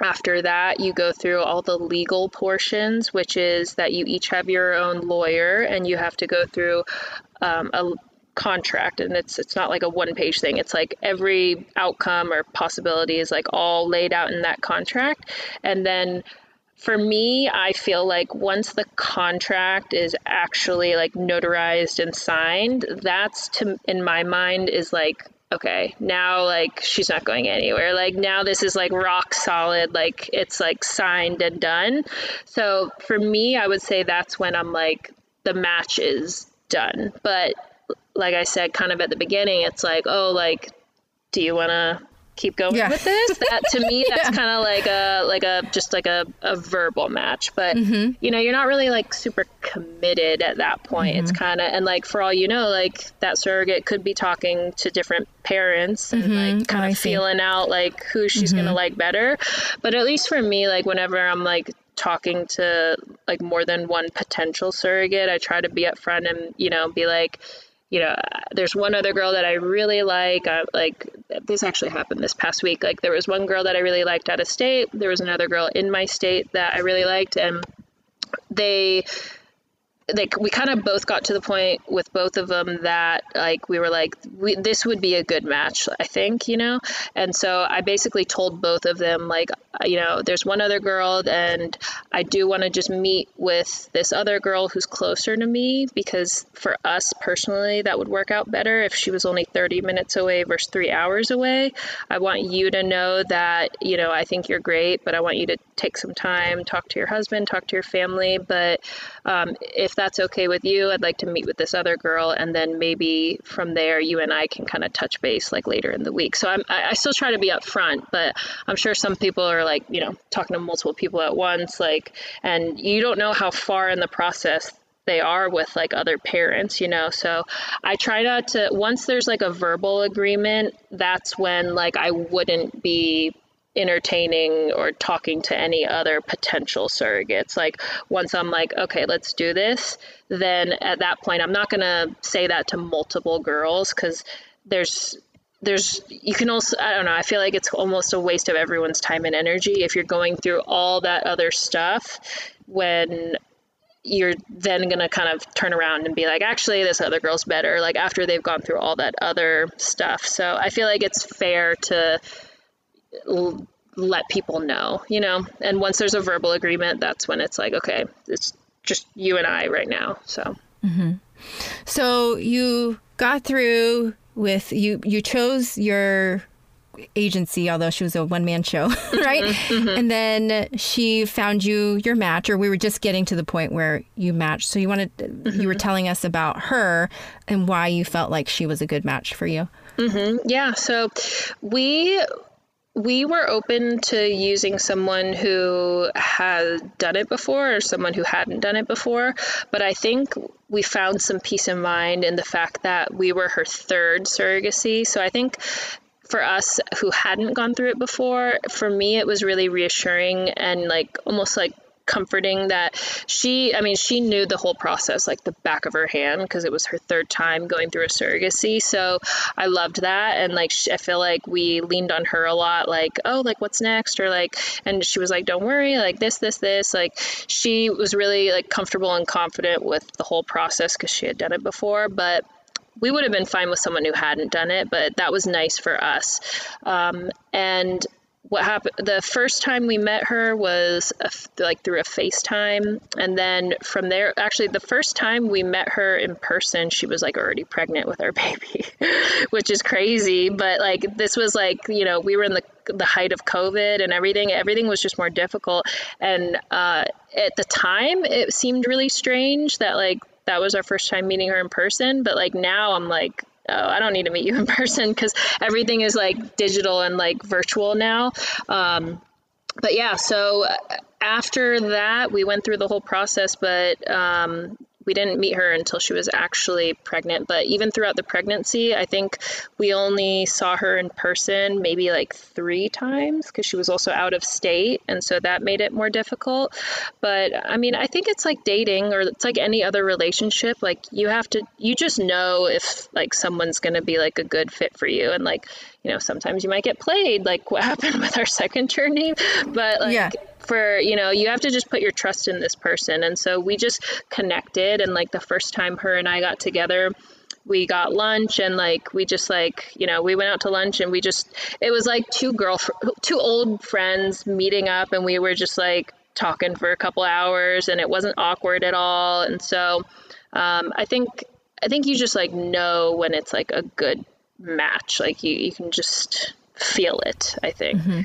after that, you go through all the legal portions, which is that you each have your own lawyer and you have to go through um, a contract. And it's it's not like a one page thing. It's like every outcome or possibility is like all laid out in that contract. And then for me i feel like once the contract is actually like notarized and signed that's to in my mind is like okay, now like she's not going anywhere. Like now this is like rock solid, like it's like signed and done. So for me, I would say that's when I'm like the match is done. But like I said kind of at the beginning, it's like, oh, like do you want to keep going yeah. with this. That to me, that's yeah. kind of like a like a just like a, a verbal match. But mm-hmm. you know, you're not really like super committed at that point. Mm-hmm. It's kind of and like for all you know, like that surrogate could be talking to different parents and mm-hmm. like kind of oh, feeling out like who she's gonna mm-hmm. like better. But at least for me, like whenever I'm like talking to like more than one potential surrogate, I try to be upfront and you know be like you know, there's one other girl that I really like. I, like this actually happened this past week. Like there was one girl that I really liked out of state. There was another girl in my state that I really liked, and they like we kind of both got to the point with both of them that like we were like we, this would be a good match i think you know? And so i basically told both of them like you know there's one other girl and i do want to just meet with this other girl who's closer to me because for us personally that would work out better. If she was only 30 minutes away versus three hours away i want you to know that you know i think you're great but i want you to take some time talk to your husband talk to your family. But um, if that's okay with you, I'd like to meet with this other girl, and then maybe from there, you and I can kind of touch base like later in the week. So I'm, I still try to be upfront, but I'm sure some people are like, you know, talking to multiple people at once, like, and you don't know how far in the process they are with like other parents, you know. So I try not to once there's like a verbal agreement, that's when like I wouldn't be entertaining or talking to any other potential surrogates. Like once I'm like, okay, let's do this, then at that point I'm not going to say that to multiple girls cuz there's there's you can also I don't know, I feel like it's almost a waste of everyone's time and energy if you're going through all that other stuff when you're then going to kind of turn around and be like actually this other girl's better like after they've gone through all that other stuff. So I feel like it's fair to let people know, you know. And once there's a verbal agreement, that's when it's like, okay, it's just you and I right now. So. Mm-hmm. So you got through with you. You chose your agency, although she was a one man show, right? Mm-hmm, mm-hmm. And then she found you your match, or we were just getting to the point where you matched. So you wanted, mm-hmm. you were telling us about her and why you felt like she was a good match for you. Mm-hmm. Yeah. So we we were open to using someone who had done it before or someone who hadn't done it before, but I think we found some peace of mind in the fact that we were her third surrogacy. So I think for us who hadn't gone through it before, for me, it was really reassuring and like almost like comforting that she, I mean, she knew the whole process like the back of her hand because it was her third time going through a surrogacy. So I loved that. And like, I feel like we leaned on her a lot, like, oh, like, what's next? Or like, and she was like, don't worry, like, this, this, this. Like, she was really like comfortable and confident with the whole process because she had done it before. But we would have been fine with someone who hadn't done it, but that was nice for us. Um, and what happened the first time we met her was a, like through a FaceTime. And then from there actually the first time we met her in person she was like already pregnant with our baby which is crazy. But like this was like you know we were in the the height of covid and everything. Everything was just more difficult. And uh, at the time it seemed really strange that like that was our first time meeting her in person. But like now I'm like oh, I don't need to meet you in person because everything is like digital and like virtual now. Um, but yeah, so after that, we went through the whole process, but um, we didn't meet her until she was actually pregnant. But even throughout the pregnancy, I think we only saw her in person maybe like three times because she was also out of state. And so that made it more difficult. But I mean, I think it's like dating or it's like any other relationship. Like you have to, you just know if like someone's going to be like a good fit for you. And like, you know, sometimes you might get played, like what happened with our second journey. But like, yeah for you know you have to just put your trust in this person. And so we just connected and like the first time her and i got together we got lunch and like we just like you know we went out to lunch and we just it was like two girl two old friends meeting up and we were just like talking for a couple hours and it wasn't awkward at all. And so um, i think i think you just like know when it's like a good match. Like you, you can just feel it i think. Mm-hmm.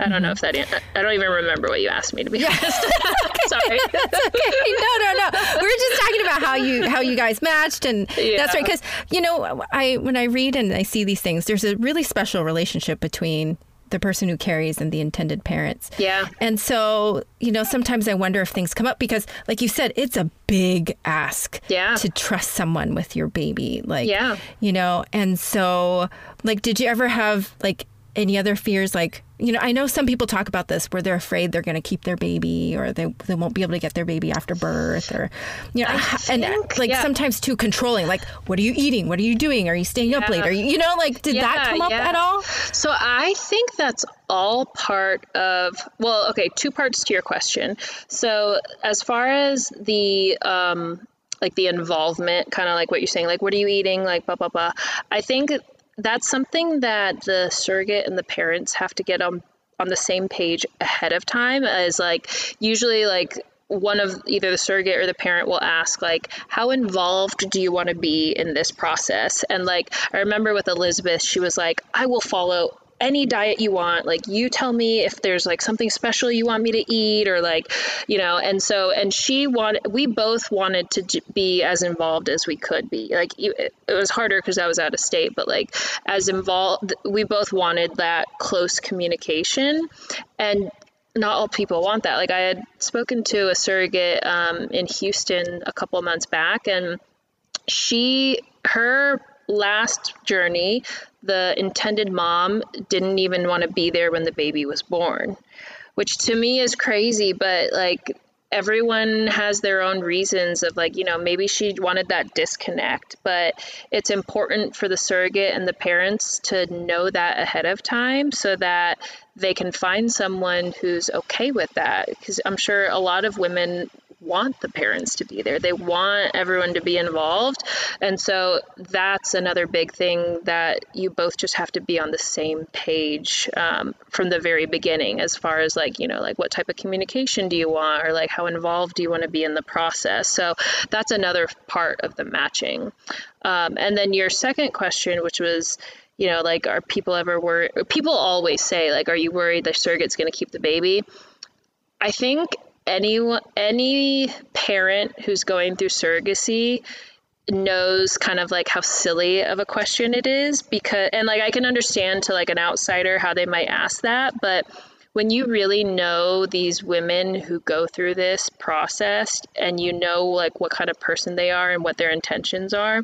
I don't know mm-hmm. if that. I don't even remember what you asked me to be yeah. honest. Sorry. that's okay. No, no, no. We are just talking about how you how you guys matched, and yeah. that's right. Because you know, I when I read and I see these things, there's a really special relationship between the person who carries and the intended parents. Yeah. And so, you know, sometimes I wonder if things come up because like you said, it's a big ask yeah. to trust someone with your baby. Like yeah. you know, and so like did you ever have like any other fears like you know i know some people talk about this where they're afraid they're going to keep their baby or they, they won't be able to get their baby after birth or you know and like yeah. sometimes too controlling like what are you eating? What are you doing? Are you staying up late? Are you you know like did yeah, that come up at all? So i think that's all part of well okay two parts to your question. So as far as the um like the involvement, kind of like what you're saying, like what are you eating, like blah blah blah. I think that's something that the surrogate and the parents have to get on on the same page ahead of time as like usually like one of either the surrogate or the parent will ask like how involved do you want to be in this process? And like i remember with elizabeth she was like i will follow any diet you want. Like you tell me if there's like something special you want me to eat or like, you know, and so and she wanted we both wanted to be as involved as we could be. Like it was harder cuz I was out of state, but like as involved we both wanted that close communication and not all people want that. Like I had spoken to a surrogate um, in Houston a couple months back and she her last journey, the intended mom didn't even want to be there when the baby was born, which to me is crazy, but like everyone has their own reasons of like, you know, maybe she wanted that disconnect, but it's important for the surrogate and the parents to know that ahead of time so that they can find someone who's okay with that because I'm sure a lot of women want the parents to be there. They want everyone to be involved. And so that's another big thing that you both just have to be on the same page um, from the very beginning, as far as like, you know, like what type of communication do you want or like how involved do you want to be in the process. So that's another part of the matching. Um, and then your second question, which was, you know, like, are people ever worried? People always say, like, are you worried the surrogate's going to keep the baby? I think anyone any parent who's going through surrogacy knows kind of like how silly of a question it is because and like I can understand to like an outsider how they might ask that but when you really know these women who go through this process and you know like what kind of person they are and what their intentions are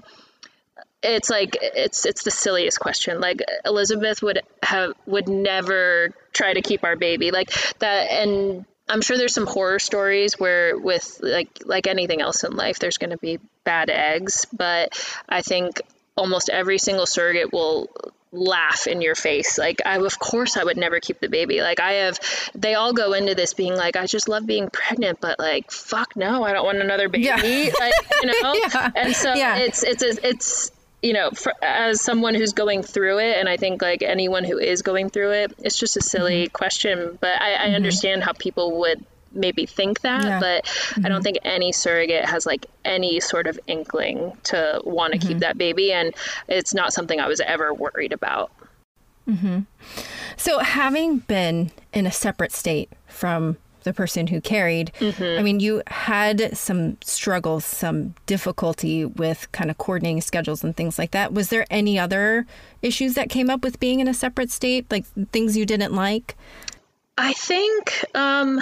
it's like it's it's the silliest question. Like elizabeth would have would never try to keep our baby. Like that and I'm sure there's some horror stories where with like like anything else in life there's going to be bad eggs, but I think almost every single surrogate will laugh in your face like I of course I would never keep the baby like I have they all go into this being like I just love being pregnant but like fuck no I don't want another baby yeah. like you know yeah. and so yeah. it's it's it's you know, for, as someone who's going through it, and I think like anyone who is going through it, it's just a silly mm-hmm. question. But I, I mm-hmm. understand how people would maybe think that, yeah. but mm-hmm. I don't mm-hmm. think any surrogate has like any sort of inkling to want to keep mm-hmm. that baby, and it's not something I was ever worried about. Mm-hmm. So, having been in a separate state from the person who carried. Mm-hmm. I mean, you had some struggles, some difficulty with kind of coordinating schedules and things like that. Was there any other issues that came up with being in a separate state, like things you didn't like? I think um,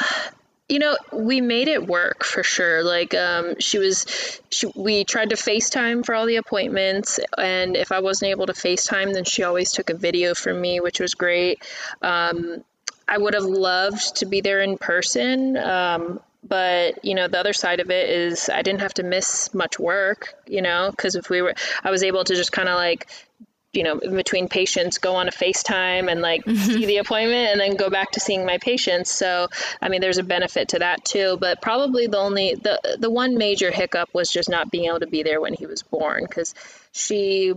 You know, we made it work for sure. Like, um, she was, she, we tried to FaceTime for all the appointments, and if I wasn't able to FaceTime, then she always took a video for me, which was great. Um, I would have loved to be there in person. Um, but you know the other side of it is i didn't have to miss much work you know because if we were i was able to just kind of like you know in between patients go on a facetime and like mm-hmm. see the appointment and then go back to seeing my patients so i mean there's a benefit to that too but probably the only the the one major hiccup was just not being able to be there when he was born because she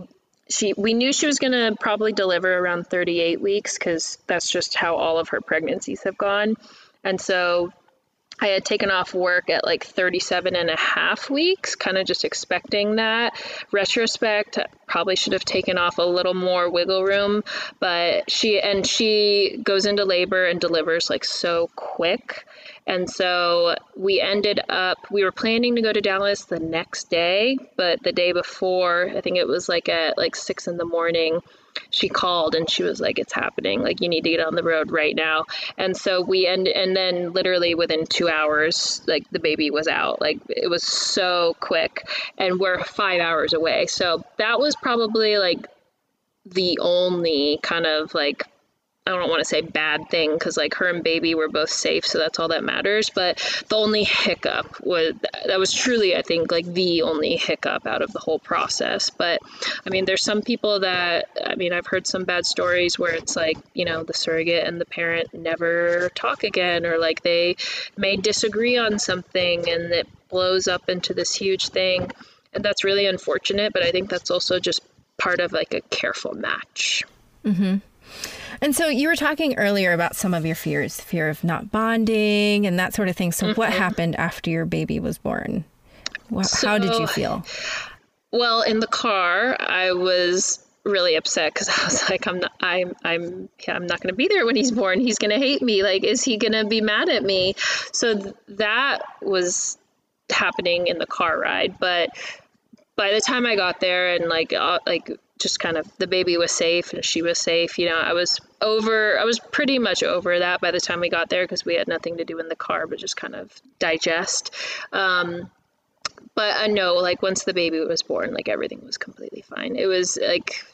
she we knew she was going to probably deliver around 38 weeks because that's just how all of her pregnancies have gone and so I had taken off work at like 37 and a half weeks, kind of just expecting that. Retrospect, probably should have taken off a little more wiggle room, but she and she goes into labor and delivers like so quick. And so we ended up, we were planning to go to Dallas the next day, but the day before, I think it was like at like six in the morning, she called and she was like, "It's happening! Like you need to get on the road right now." And so we end, and then literally within two hours, like the baby was out. Like it was so quick, and we're five hours away. So that was probably like the only kind of like I don't want to say bad thing because like her and baby were both safe, so that's all that matters. But the only hiccup was that was truly, I think, like the only hiccup out of the whole process. But I mean, there's some people that I mean, I've heard some bad stories where it's like you know the surrogate and the parent never talk again, or like they may disagree on something and it blows up into this huge thing, and that's really unfortunate. But I think that's also just part of like a careful match. Mm-hmm. And so you were talking earlier about some of your fears, fear of not bonding and that sort of thing. So mm-hmm. what happened after your baby was born? How so, did you feel? Well, in the car, I was really upset because I was like, I'm not, I'm, I'm, yeah, I'm not going to be there when he's born. He's going to hate me. Like, is he going to be mad at me? So th- that was happening in the car ride. But by the time I got there and like, uh, like just kind of the baby was safe and she was safe. You know, I was over, I was pretty much over that by the time we got there because we had nothing to do in the car but just kind of digest. Um, but I know, like once the baby was born, like everything was completely fine. It was like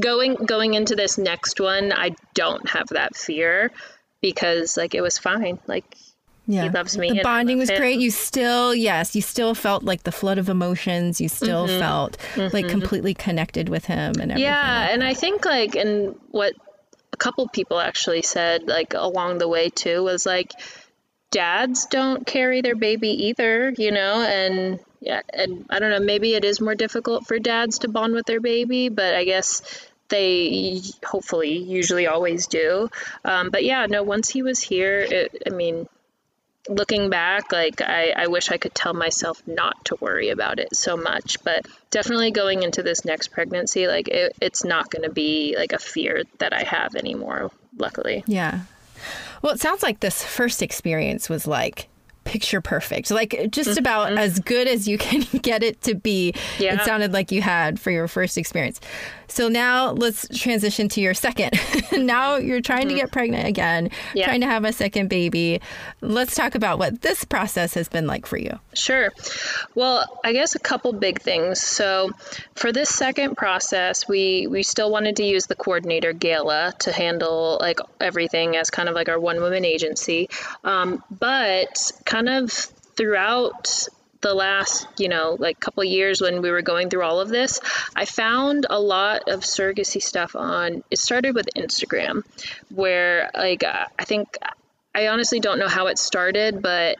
going going into this next one, I don't have that fear because like it was fine. Like yeah. he loves me. The bonding was him. great. You still, yes, you still felt like the flood of emotions. You still mm-hmm. felt mm-hmm. like completely connected with him and everything. Yeah, like and I think like, and what a couple people actually said like along the way too was like, dads don't carry their baby either, you know, and yeah, and I don't know, maybe it is more difficult for dads to bond with their baby, but I guess they hopefully usually always do. Um, but yeah, no, once he was here, it, I mean, looking back, like I, I wish I could tell myself not to worry about it so much. But definitely going into this next pregnancy, like it, it's not going to be like a fear that I have anymore, luckily. Yeah. Well, it sounds like this first experience was like picture perfect, like just mm-hmm. about as good as you can get it to be. Yeah. It sounded like you had for your first experience. So now let's transition to your second. now you're trying mm-hmm. to get pregnant again, yeah. trying to have a second baby. Let's talk about what this process has been like for you. Sure. Well, I guess a couple big things. So for this second process, we we still wanted to use the coordinator Gala to handle like everything as kind of like our one woman agency, um, but kind of throughout the last, you know, like couple years when we were going through all of this, I found a lot of surrogacy stuff on. It started with Instagram, where like I think I honestly don't know how it started, but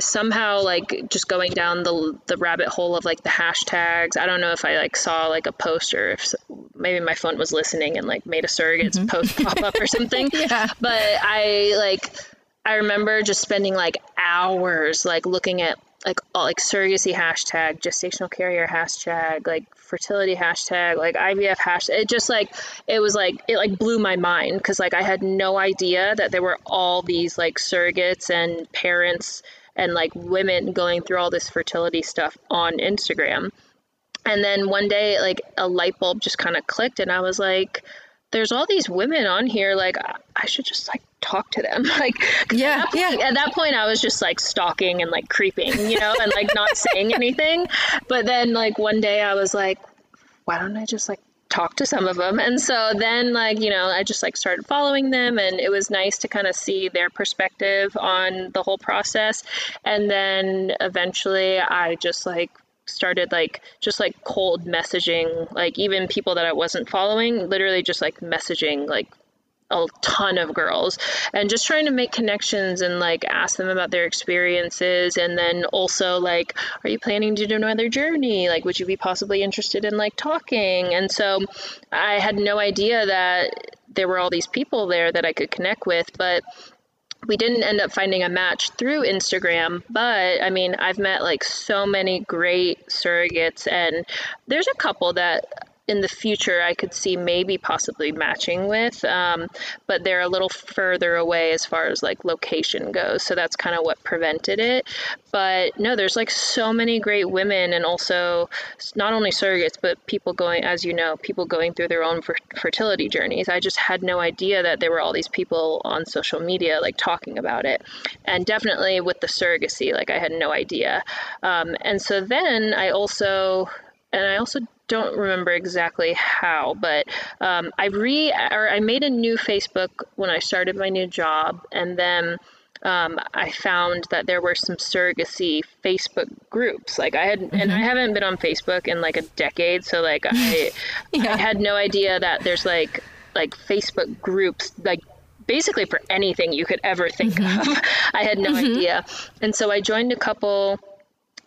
somehow like just going down the the rabbit hole of like the hashtags. I don't know if I like saw like a post or if maybe my phone was listening and like made a surrogates mm-hmm. post pop up or something. yeah. But I like I remember just spending like hours like looking at like all, like surrogacy hashtag, gestational carrier hashtag, like fertility hashtag, like IVF hashtag. It just like it was like it like blew my mind because like I had no idea that there were all these like surrogates and parents and like women going through all this fertility stuff on Instagram. And then one day like a light bulb just kind of clicked and I was like there's all these women on here like I should just like talk to them. Like, yeah, at point, yeah. At that point, I was just like stalking and like creeping, you know, and like not saying anything. But then like one day I was like, why don't I just like talk to some of them and so then like you know i just like started following them and it was nice to kind of see their perspective on the whole process and then eventually i just like started like just like cold messaging like even people that i wasn't following literally just like messaging like a ton of girls and just trying to make connections and like ask them about their experiences and then also like are you planning to do another journey? Like would you be possibly interested in like talking? And so i had no idea that there were all these people there that i could connect with but we didn't end up finding a match through Instagram, but I mean, I've met like so many great surrogates, and there's a couple that in the future I could see maybe possibly matching with, um, but they're a little further away as far as like location goes. So that's kind of what prevented it. But no, there's like so many great women, and also not only surrogates, but people going, as you know, people going through their own fer- fertility journeys. I just had no idea that there were all these people on social media like talking about it, and definitely with the surrogacy, like I had no idea. Um, and so then I also and I also don't remember exactly how, but um, I re or I made a new Facebook when I started my new job, and then um, I found that there were some surrogacy Facebook groups. Like I had, mm-hmm. and I haven't been on Facebook in like a decade, so like I, yeah. I had no idea that there's like like Facebook groups like basically for anything you could ever think mm-hmm. of. I had no mm-hmm. idea, and so I joined a couple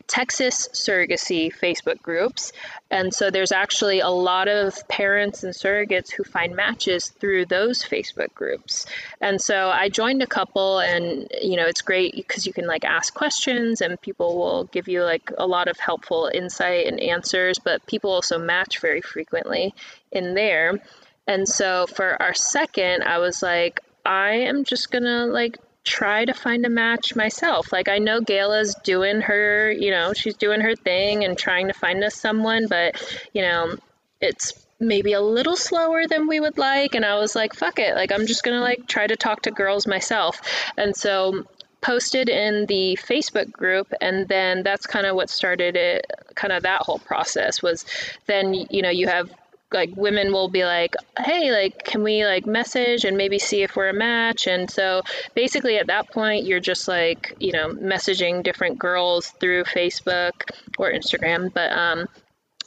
Texas surrogacy Facebook groups. And so there's actually a lot of parents and surrogates who find matches through those Facebook groups. And so I joined a couple, and you know, it's great because you can like ask questions and people will give you like a lot of helpful insight and answers, but people also match very frequently in there. And so for our second, I was like, I am just gonna like try to find a match myself. Like I know Gayla's doing her, you know, she's doing her thing and trying to find us someone, but you know, it's maybe a little slower than we would like and I was like, fuck it. Like I'm just going to like try to talk to girls myself. And so posted in the Facebook group and then that's kind of what started it kind of that whole process was then you know you have like women will be like hey like can we like message and maybe see if we're a match? And so basically at that point you're just like you know messaging different girls through facebook or instagram. But um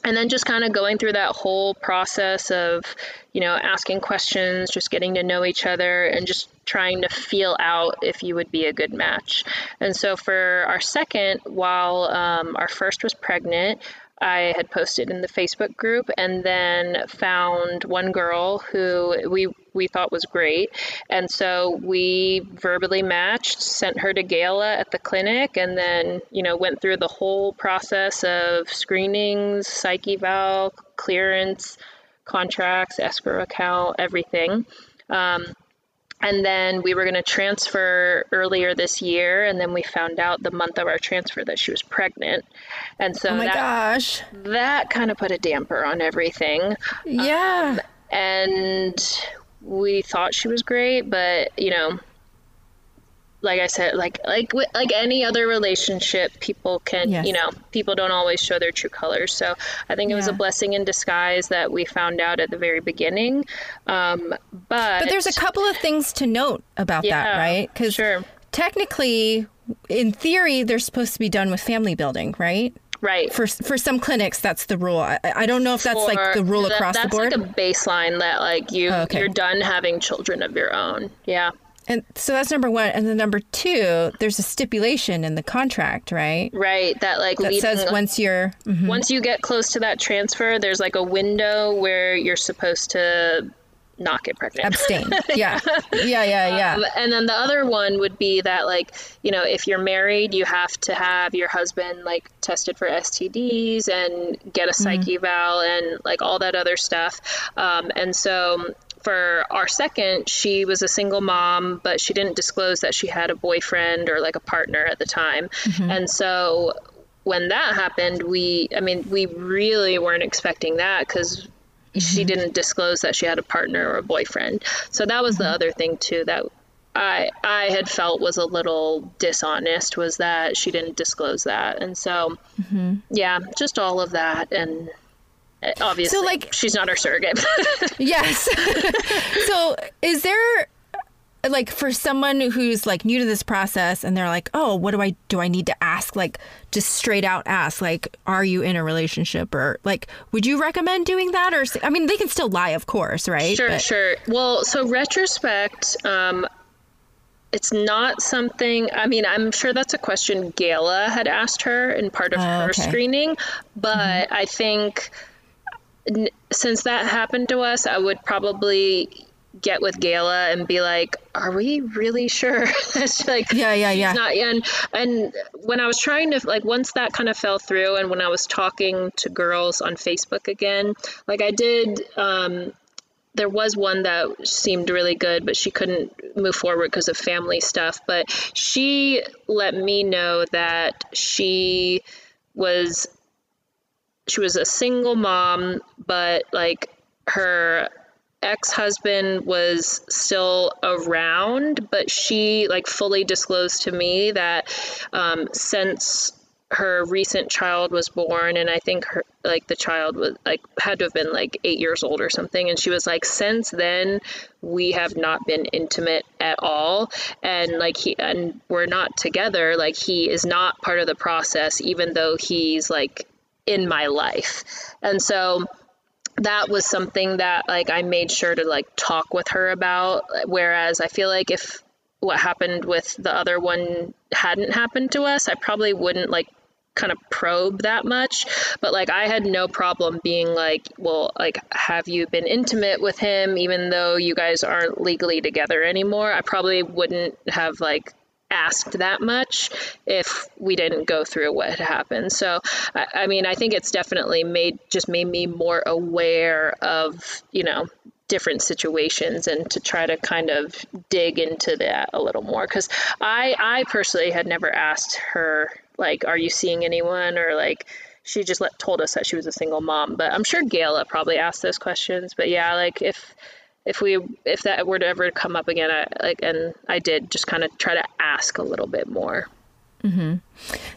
and then just kind of going through that whole process of you know asking questions just getting to know each other and just trying to feel out if you would be a good match. And so for our second while um, our first was pregnant I had posted in the Facebook group and then found one girl who we we thought was great. And so we verbally matched, sent her to Gala at the clinic, and then, you know, went through the whole process of screenings, psych eval, clearance, contracts, escrow account, everything. Um, and then we were going to transfer earlier this year and then we found out the month of our transfer that she was pregnant. And so oh my that, gosh. that kind of put a damper on everything. Yeah. Um, and we thought she was great but you know like I said, like like like any other relationship, people can yes. you know people don't always show their true colors. So I think it yeah. was a blessing in disguise that we found out at the very beginning. Um, but but there's a couple of things to note about yeah, that, right? Because sure. technically, in theory, they're supposed to be done with family building, right? Right. For for some clinics, that's the rule. I, I don't know if that's for, like the rule that, across the board. That's like a baseline that like you oh, okay. you're done having children of your own. Yeah. And so that's number one. And then number two, there's a stipulation in the contract, right? Right. That like that leading, says once you're mm-hmm. once you get close to that transfer, there's like a window where you're supposed to not get pregnant. Abstain. Yeah. Yeah, yeah, yeah. Um, and then the other one would be that like, you know, if you're married, you have to have your husband like tested for STDs and get a psyche mm-hmm. eval and like all that other stuff. Um, and so for our second, she was a single mom, but she didn't disclose that she had a boyfriend or like a partner at the time. Mm-hmm. And so when that happened, we, I mean, we really weren't expecting that because mm-hmm. she didn't disclose that she had a partner or a boyfriend. So that was mm-hmm. the other thing too that I I had felt was a little dishonest was that she didn't disclose that, and so mm-hmm. yeah, just all of that, and obviously, so like she's not our surrogate. yes. so is there like for someone who's like new to this process and they're like, "Oh, what do I do I need to ask like just straight out ask like are you in a relationship or like would you recommend doing that or I mean, they can still lie, of course, right? Sure, but... sure. Well, so retrospect um it's not something i mean i'm sure that's a question gayla had asked her in part of oh, her okay. screening but mm-hmm. i think since that happened to us i would probably get with Gala and be like, "Are we really sure?" That's like, yeah, yeah, yeah. Not and and when I was trying to like once that kind of fell through, and when I was talking to girls on Facebook again, like I did. Um, there was one that seemed really good, but she couldn't move forward because of family stuff. But she let me know that she was she was a single mom, but like her ex-husband was still around but she like fully disclosed to me that um, since her recent child was born and i think her like the child was like had to have been like eight years old or something and she was like since then we have not been intimate at all and like he and we're not together like he is not part of the process even though he's like in my life. And so that was something that like I made sure to like talk with her about. Whereas I feel like if what happened with the other one hadn't happened to us, I probably wouldn't like kind of probe that much. But like i had no problem being like well like have you been intimate with him even though you guys aren't legally together anymore? I probably wouldn't have like asked that much if we didn't go through what happened. So, I, I mean, I think it's definitely made just made me more aware of, you know, different situations and to try to kind of dig into that a little more. Because I I personally had never asked her like are you seeing anyone? or like she just let told us that she was a single mom. But I'm sure Gayla probably asked those questions. But yeah like if if we if that were to ever come up again, I like and I did just kind of try to ask a little bit more. Mm-hmm.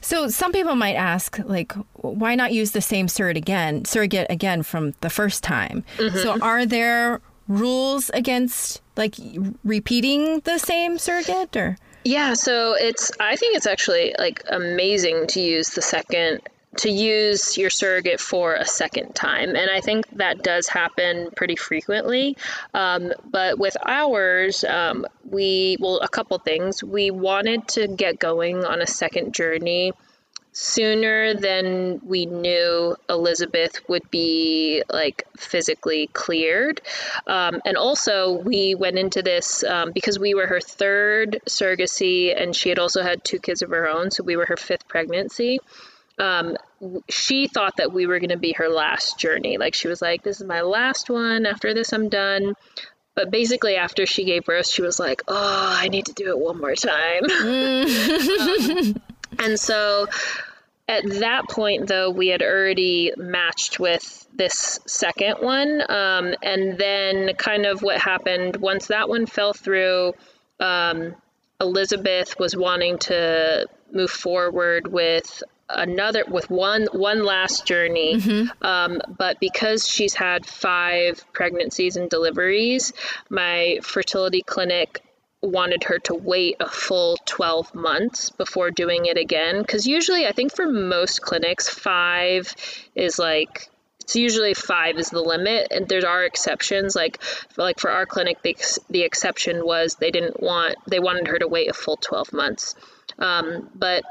So some people might ask, like, why not use the same surrogate again, surrogate again from the first time? Mm-hmm. So are there rules against like repeating the same surrogate or? Yeah, so it's I think it's actually like amazing to use the second to use your surrogate for a second time. And I think that does happen pretty frequently. Um, but with ours, um, we, well, a couple things. We wanted to get going on a second journey sooner than we knew Elizabeth would be like physically cleared. Um, and also, we went into this um, because we were her third surrogacy and she had also had two kids of her own. So we were her fifth pregnancy um, she thought that we were going to be her last journey. Like she was like, "This is my last one. After this, I'm done." But basically, after she gave birth, she was like, "Oh, I need to do it one more time." um, and so, at that point, though, we had already matched with this second one. Um, and then, kind of what happened once that one fell through. Um, Elizabeth was wanting to move forward with another with one one last journey. Mm-hmm. um, but because she's had five pregnancies and deliveries my fertility clinic wanted her to wait a full 12 months before doing it again. Because usually i think for most clinics five is like it's usually five is the limit and there are exceptions. Like for, like for our clinic the, the exception was they didn't want they wanted her to wait a full 12 months. Um, but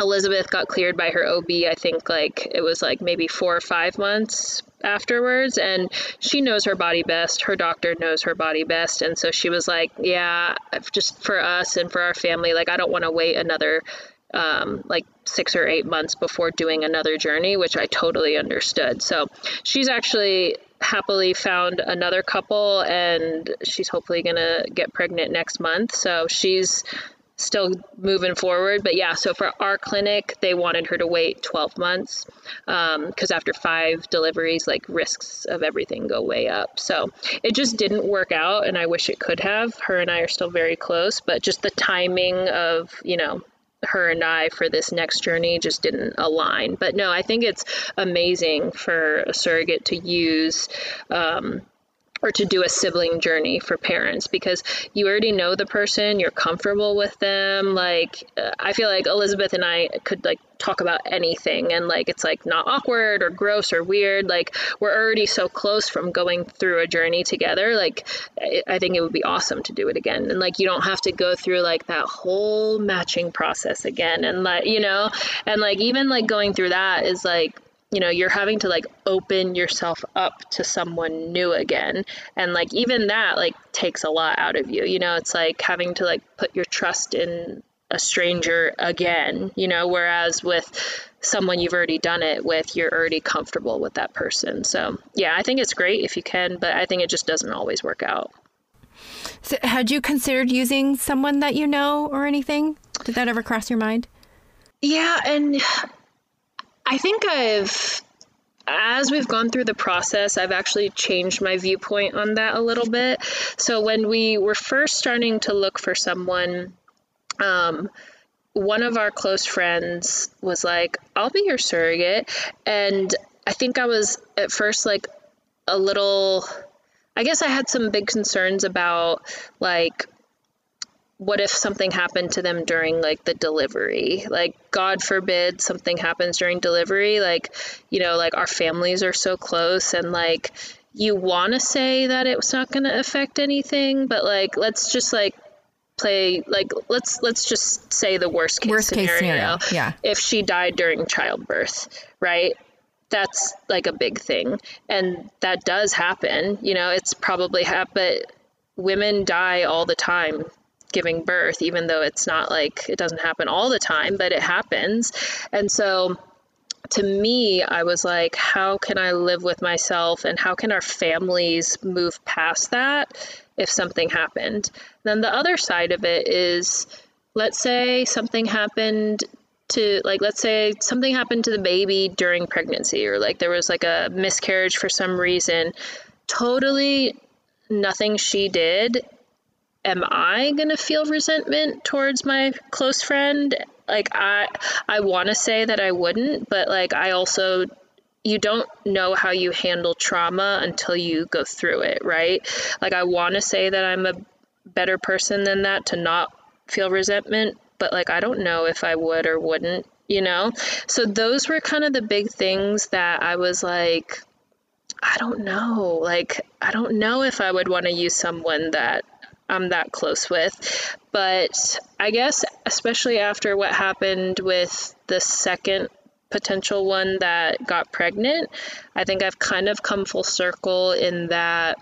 Elizabeth got cleared by her OB, I think like it was like maybe four or five months afterwards. And she knows her body best. Her doctor knows her body best. And so she was like, yeah, just for us and for our family, like I don't want to wait another um, like six or eight months before doing another journey, which I totally understood. So she's actually happily found another couple and she's hopefully going to get pregnant next month. So she's still moving forward. But yeah, so for our clinic, they wanted her to wait 12 months because um, after five deliveries, like risks of everything go way up. So it just didn't work out, and I wish it could have. Her and I are still very close, but just the timing of, you know, her and I for this next journey just didn't align. But no, I think it's amazing for a surrogate to use um, or to do a sibling journey for parents because you already know the person, you're comfortable with them. Like, uh, I feel like Elizabeth and I could like talk about anything and like it's like not awkward or gross or weird. Like, we're already so close from going through a journey together. Like, I think it would be awesome to do it again. And like, you don't have to go through like that whole matching process again. And like, you know, and like, even like going through that is like, you know you're having to like open yourself up to someone new again. And like even that like takes a lot out of you. You know it's like having to like put your trust in a stranger again you know whereas with someone you've already done it with you're already comfortable with that person. So yeah i think it's great if you can but i think it just doesn't always work out. So had you considered using someone that you know or anything? Did that ever cross your mind? Yeah and I think I've, as we've gone through the process, I've actually changed my viewpoint on that a little bit. So when we were first starting to look for someone, um, one of our close friends was like, I'll be your surrogate. And I think I was at first like a little, I guess I had some big concerns about like what if something happened to them during like the delivery? Like god forbid something happens during delivery like you know like our families are so close and like you want to say that it's not going to affect anything but like let's just like play like let's let's just say the worst case, worst scenario, case scenario. yeah. If she died during childbirth right? That's like a big thing and that does happen you know it's probably happened but women die all the time giving birth, even though it's not like it doesn't happen all the time, but it happens. And so to me, I was like, how can I live with myself and how can our families move past that if something happened? Then the other side of it is let's say something happened to like let's say something happened to the baby during pregnancy or like there was like a miscarriage for some reason totally nothing she did am I going to feel resentment towards my close friend? Like I I want to say that I wouldn't, but like I also you don't know how you handle trauma until you go through it, right? Like I want to say that I'm a better person than that to not feel resentment, but like I don't know if I would or wouldn't, you know? So those were kind of the big things that I was like I don't know. Like I don't know if I would want to use someone that I'm that close with. But I guess, especially after what happened with the second potential one that got pregnant, I think I've kind of come full circle in that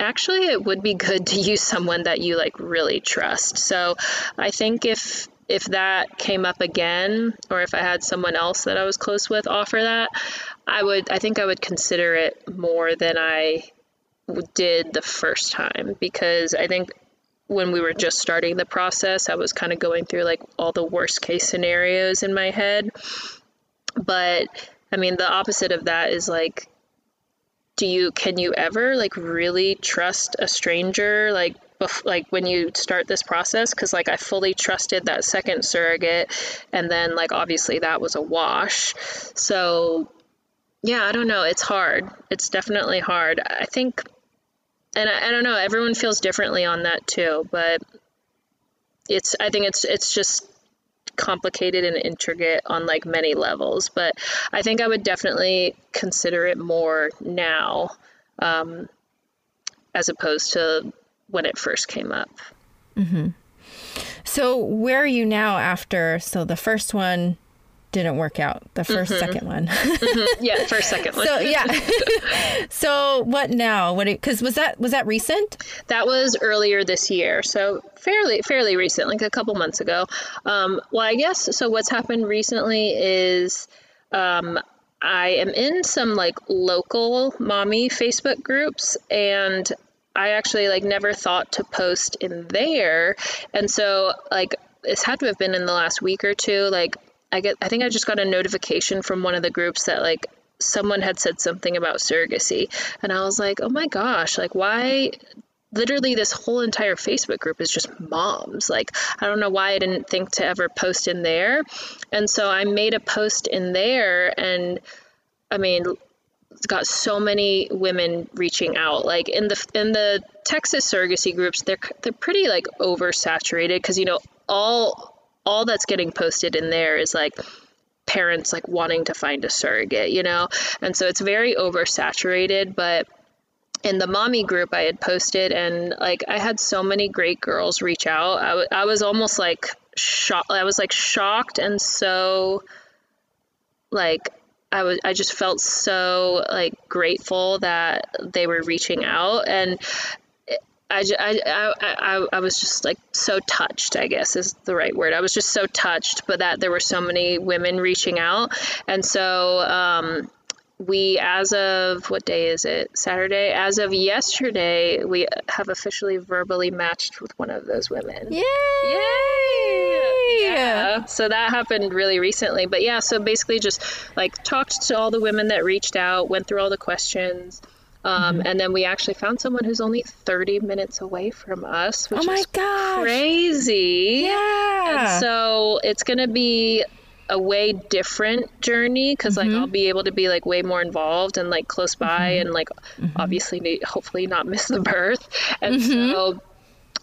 actually it would be good to use someone that you like really trust. So I think if if that came up again or if I had someone else that I was close with offer that, I would I think I would consider it more than I did the first time because I think when we were just starting the process, I was kind of going through like all the worst case scenarios in my head. But I mean, the opposite of that is like, do you can you ever like really trust a stranger like bef- like when you start this process? Because like i fully trusted that second surrogate and then like obviously that was a wash. So yeah i don't know. It's hard. It's definitely hard. I think and I, I don't know everyone feels differently on that too but it's i think it's it's just complicated and intricate on like many levels but i think i would definitely consider it more now um, as opposed to when it first came up mm-hmm. so where are you now after so the first one didn't work out. The 1st mm-hmm. second one. mm-hmm. Yeah, first, second one. So yeah. so what now? What? Because was that was that recent? That was earlier this year. So fairly fairly recent, like a couple months ago. Um, well, I guess so. What's happened recently is. Um, I am in some like local mommy Facebook groups and I actually like never thought to post in there. And so like it's had to have been in the last week or two. Like I get, I think I just got a notification from one of the groups that like someone had said something about surrogacy, and I was like, oh my gosh, like why? Literally, this whole entire Facebook group is just moms. Like, I don't know why I didn't think to ever post in there. And so I made a post in there, and I mean, it's got so many women reaching out. Like in the in the Texas surrogacy groups, they're they're pretty like oversaturated because you know all all that's getting posted in there is like parents like wanting to find a surrogate, you know, and so it's very oversaturated. But in the mommy group, I had posted and like I had so many great girls reach out. I, w- I was almost like shocked. I was like shocked and so like I was I just felt so like grateful that they were reaching out and I, I, I, I was just like so touched, I guess is the right word. I was just so touched, but that there were so many women reaching out. And so um, we, as of what day is it? Saturday. As of yesterday, we have officially verbally matched with one of those women. Yay! Yay! Yeah. So that happened really recently. But yeah, so basically just like talked to all the women that reached out, went through all the questions. Um, mm-hmm. And then we actually found someone who's only 30 minutes away from us, which oh my is gosh. crazy. Yeah. And so it's going to be a way different journey because mm-hmm. like I'll be able to be like way more involved and like close by mm-hmm. and like mm-hmm. obviously hopefully not miss the birth. And mm-hmm. so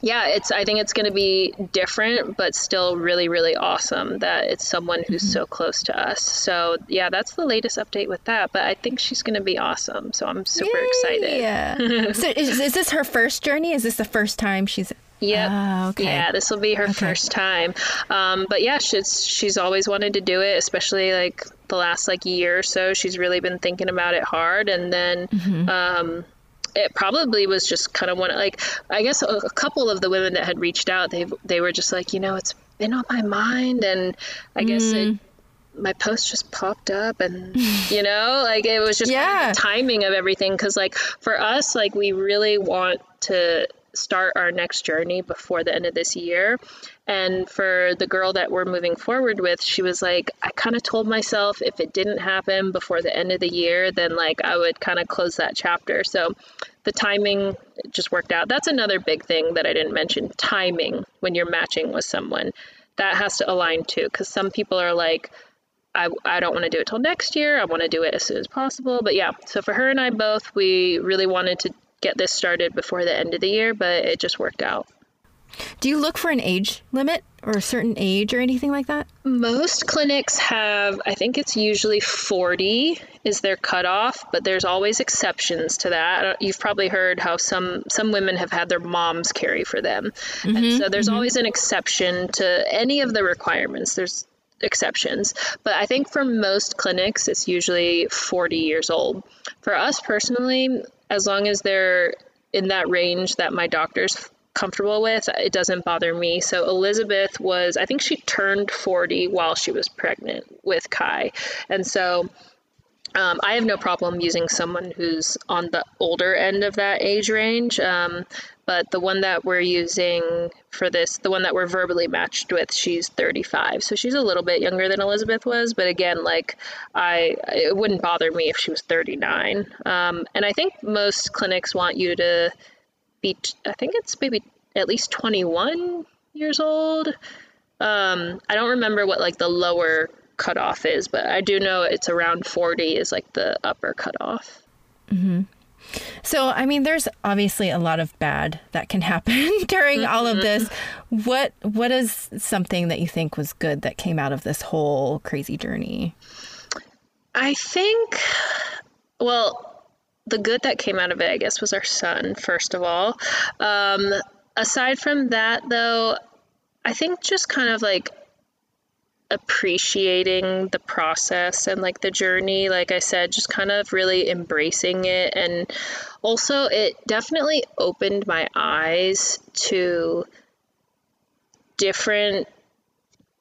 yeah, it's I think it's going to be different, but still really really awesome that it's someone who's mm-hmm. so close to us. So yeah, that's the latest update with that. But I think she's going to be awesome. So I'm super Yay! excited. Yeah. so is, is this her first journey? Is this the first time she's? Yeah. Oh, okay. Yeah, this will be her okay. first time. Um, but yeah, she's she's always wanted to do it, especially like the last like year or so. She's really been thinking about it hard, and then. Mm-hmm. Um, it probably was just kind of one like I guess a, a, couple of the women that had reached out they they were just like you know it's been on my mind and I mm. guess it, mm. my post just popped up and you know like it was just yeah. kind of timing of everything because like for us like we really want to start our next journey before the end of this year. And for the girl that we're moving forward with, she was like, I kind of told myself if it didn't happen before the end of the year, then like I would kind of close that chapter. So the timing just worked out. That's another big thing that I didn't mention timing when you're matching with someone. That has to align too, because some people are like, I, I don't want to do it till next year. I want to do it as soon as possible. But yeah, so for her and I both, we really wanted to get this started before the end of the year, but it just worked out. Do you look for an age limit or a certain age or anything like that? Most clinics have, I think it's usually 40 is their cutoff, but there's always exceptions to that. You've probably heard how some some women have had their moms carry for them. Mm-hmm, and so there's mm-hmm. always an exception to any of the requirements. There's exceptions, but I think for most clinics it's usually 40 years old. For us personally, as long as they're in that range that my doctor's comfortable with, it doesn't bother me. So Elizabeth was, I think she turned 40 while she was pregnant with Kai. And so um, I have no problem using someone who's on the older end of that age range. Um, but the one that we're using for this, the one that we're verbally matched with, she's 35. So she's a little bit younger than Elizabeth was. But again, like I, it wouldn't bother me if she was 39. Um, and I think most clinics want you to be, I think it's maybe at least 21 years old. Um, I don't remember what like the lower cutoff is, but I do know it's around 40 is like the upper cutoff. Mm-hmm. So, I mean, there's obviously a lot of bad that can happen during mm-hmm. all of this. Mm-hmm. What What is something that you think was good that came out of this whole crazy journey? I think, well, the good that came out of it, I guess, was our son, first of all. Um, aside from that, though, I think just kind of like appreciating the process and like the journey like i said just kind of really embracing it and also it definitely opened my eyes to different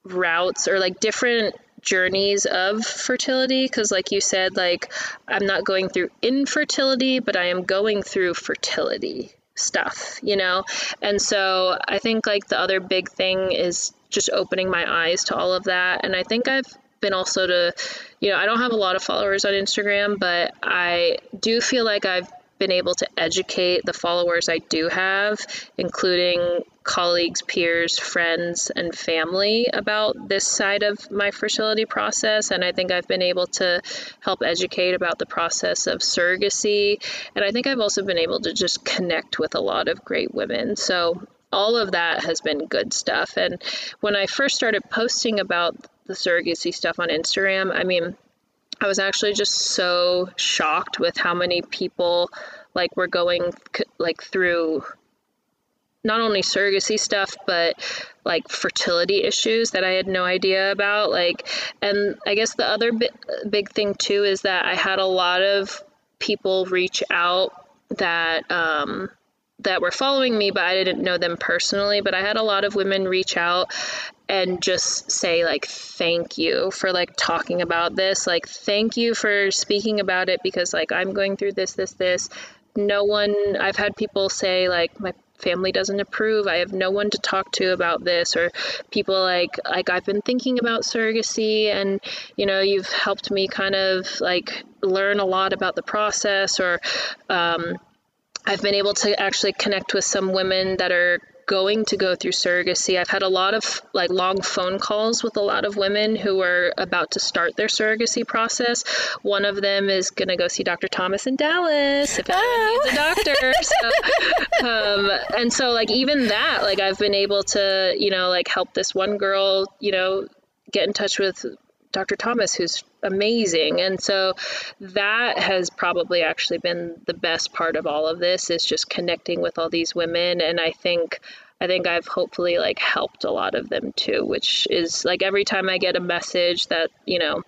routes or like different journeys of fertility because like you said like i'm not going through infertility but i am going through fertility stuff, you know? And so I think like the other big thing is just opening my eyes to all of that. And I think I've been also to, you know, I don't have a lot of followers on Instagram, but I do feel like I've been able to educate the followers I do have, including colleagues, peers, friends, and family about this side of my fertility process. And I think I've been able to help educate about the process of surrogacy. And I think I've also been able to just connect with a lot of great women. So all of that has been good stuff. And when I first started posting about the surrogacy stuff on Instagram, I mean, I was actually just so shocked with how many people like were going like through not only surrogacy stuff but like fertility issues that I had no idea about like and I guess the other bi- big thing too is that I had a lot of people reach out that um that were following me, but I didn't know them personally. But I had a lot of women reach out and just say like thank you for like talking about this. Like thank you for speaking about it because like i'm going through this this this. No one i've had people say like my family doesn't approve. I have no one to talk to about this. Or people like like i've been thinking about surrogacy and you know you've helped me kind of like learn a lot about the process. Or um, I've been able to actually connect with some women that are going to go through surrogacy. I've had a lot of like long phone calls with a lot of women who are about to start their surrogacy process. One of them is going to go see Dr. Thomas in Dallas if anyone oh. needs a doctor. so, um, and so like even that, like I've been able to, you know, like help this one girl, you know, get in touch with Dr. Thomas, who's amazing. And so that has probably actually been the best part of all of this is just connecting with all these women. And I think I think I've hopefully like helped a lot of them too, which is like every time I get a message that, you know,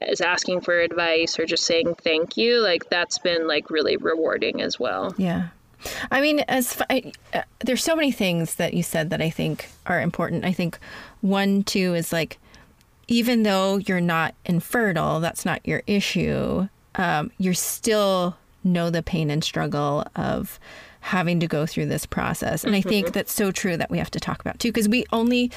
is asking for advice or just saying thank you, like that's been like really rewarding as well. Yeah. I mean, as I, uh, there's so many things that you said that I think are important. I think one too is like even though you're not infertile, that's not your issue, um, you still know the pain and struggle of having to go through this process. And mm-hmm. I think that's so true that we have to talk about too, because we only,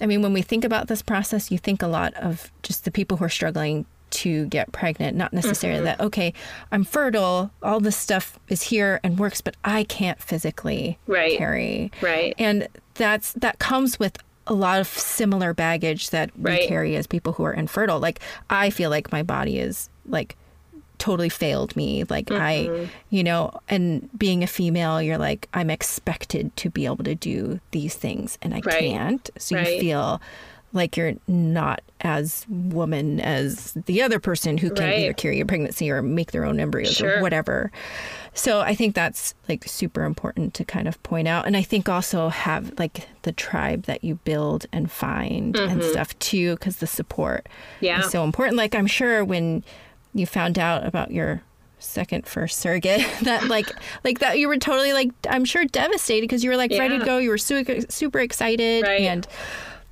I mean, when we think about this process, you think a lot of just the people who are struggling to get pregnant, not necessarily mm-hmm. that, okay, I'm fertile, all this stuff is here and works, but I can't physically right. carry. Right. And that's, that comes with a lot of similar baggage that right. we carry as people who are infertile. Like I feel like my body is like totally failed me. Like mm-hmm. I, you know, and being a female, you're like I'm expected to be able to do these things and I right. can't. So right. you feel like you're not as woman as the other person who can right. either carry a pregnancy or make their own embryos sure. or whatever. So I think that's like super important to kind of point out. And I think also have like the tribe that you build and find mm-hmm. and stuff too, because the support yeah. is so important. Like I'm sure when you found out about your second first surrogate that like like that you were totally like I'm sure devastated because you were like yeah. ready to go you were super super excited right. and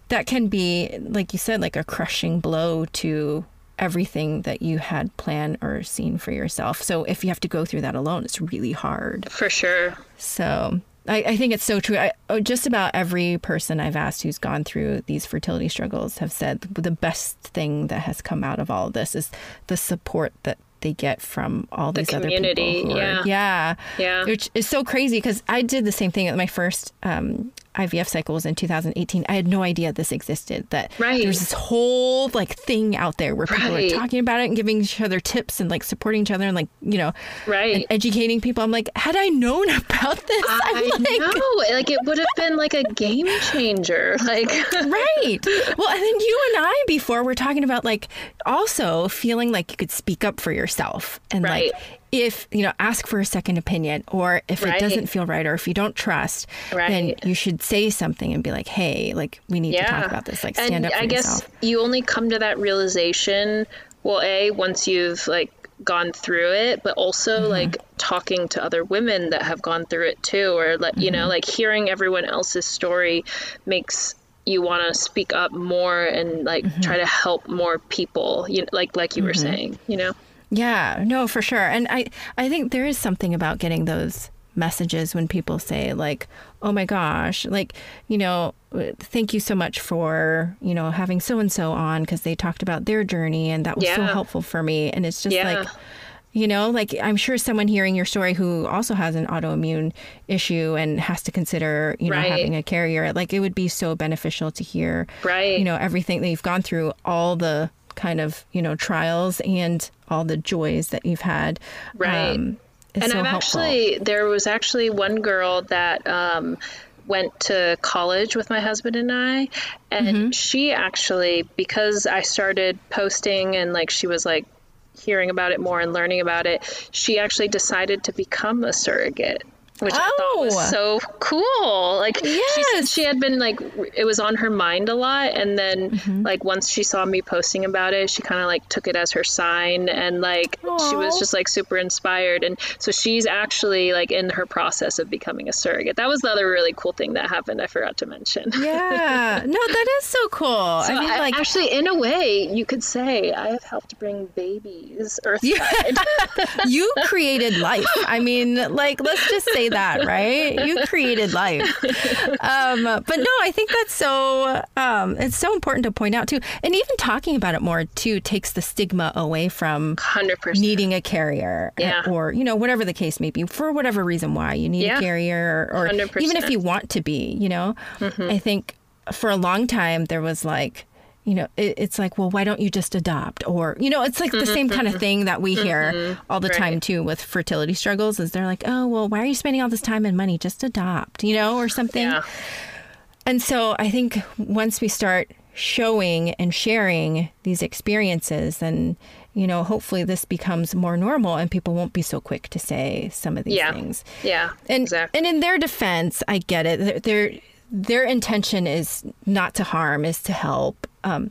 that can be, like you said, like a crushing blow to everything that you had planned or seen for yourself. So if you have to go through that alone, it's really hard. For sure. So I, I think it's so true. I, oh, just about every person I've asked who's gone through these fertility struggles have said the best thing that has come out of all of this is the support that they get from all the these community, other people. yeah. Are, yeah. Yeah. Which is so crazy because I did the same thing at my first um, IVF cycle was in 2018. I had no idea this existed. That right. there's this whole like thing out there where people right. are talking about it and giving each other tips and like supporting each other and like you know, right, educating people. I'm like, had I known about this, I like, know, like it would have been like a game changer. Like right. Well, and then you and I before we're talking about like also feeling like you could speak up for yourself and right. like if you know ask for a second opinion or if right. it doesn't feel right or if you don't trust right. then you should say something and be like hey like we need yeah. to talk about this like stand and up for i yourself. guess you only come to that realization well a once you've like gone through it but also mm-hmm. like talking to other women that have gone through it too or like mm-hmm. you know mm-hmm. like hearing everyone else's story makes you want to speak up more and like mm-hmm. try to help more people you know, like like you were mm-hmm. saying you know yeah, no, for sure. And I, I think there is something about getting those messages when people say like oh my gosh like you know thank you so much for you know having so and so on because they talked about their journey and that was so helpful for me and it's just Yeah. like you know like i'm sure someone hearing your story who also has an autoimmune issue and has to consider you know Right. having a carrier like it would be so beneficial to hear Right. you know everything that you've gone through all the kind of you know trials and all the joys that you've had Right. um, and so I've helpful. actually there was actually one girl that um, went to college with my husband and I, and Mm-hmm. she actually because I started posting and like she was like hearing about it more and learning about it, she actually decided to become a surrogate. Which I thought Oh. was so cool. Like she Yes. she had been like it was on her mind a lot and then Mm-hmm. like once she saw me posting about it, she kind of like took it as her sign and like she was just like super inspired and so she's actually like in her process of becoming a surrogate that was the other really cool thing that happened i forgot to mention yeah no that is so cool So i mean I- like actually in a way you could say i have helped bring babies earthside you created life i mean like let's just say that right you created life um but no i think that's so um it's so important to point out too and even talking about it more too takes the stigma away from 100% needing a carrier uh, Yeah. or you know whatever the case may be for whatever reason why you need Yeah. a carrier or, or 100%. even if you want to be you know Mm-hmm. i think for a long time there was like you know it, it's like well why don't you just adopt or you know it's like the same kind of thing that we hear all the time Mm-hmm. Too with fertility struggles is they're like oh well why are you spending all this time and money just adopt you know or something yeah and so I think once we start showing and sharing these experiences, then, you know, hopefully this becomes more normal and people won't be so quick to say some of these Yeah. things. yeah And, exactly and in their defense, I get it. Their, their, their intention is not to harm, is to help. Um,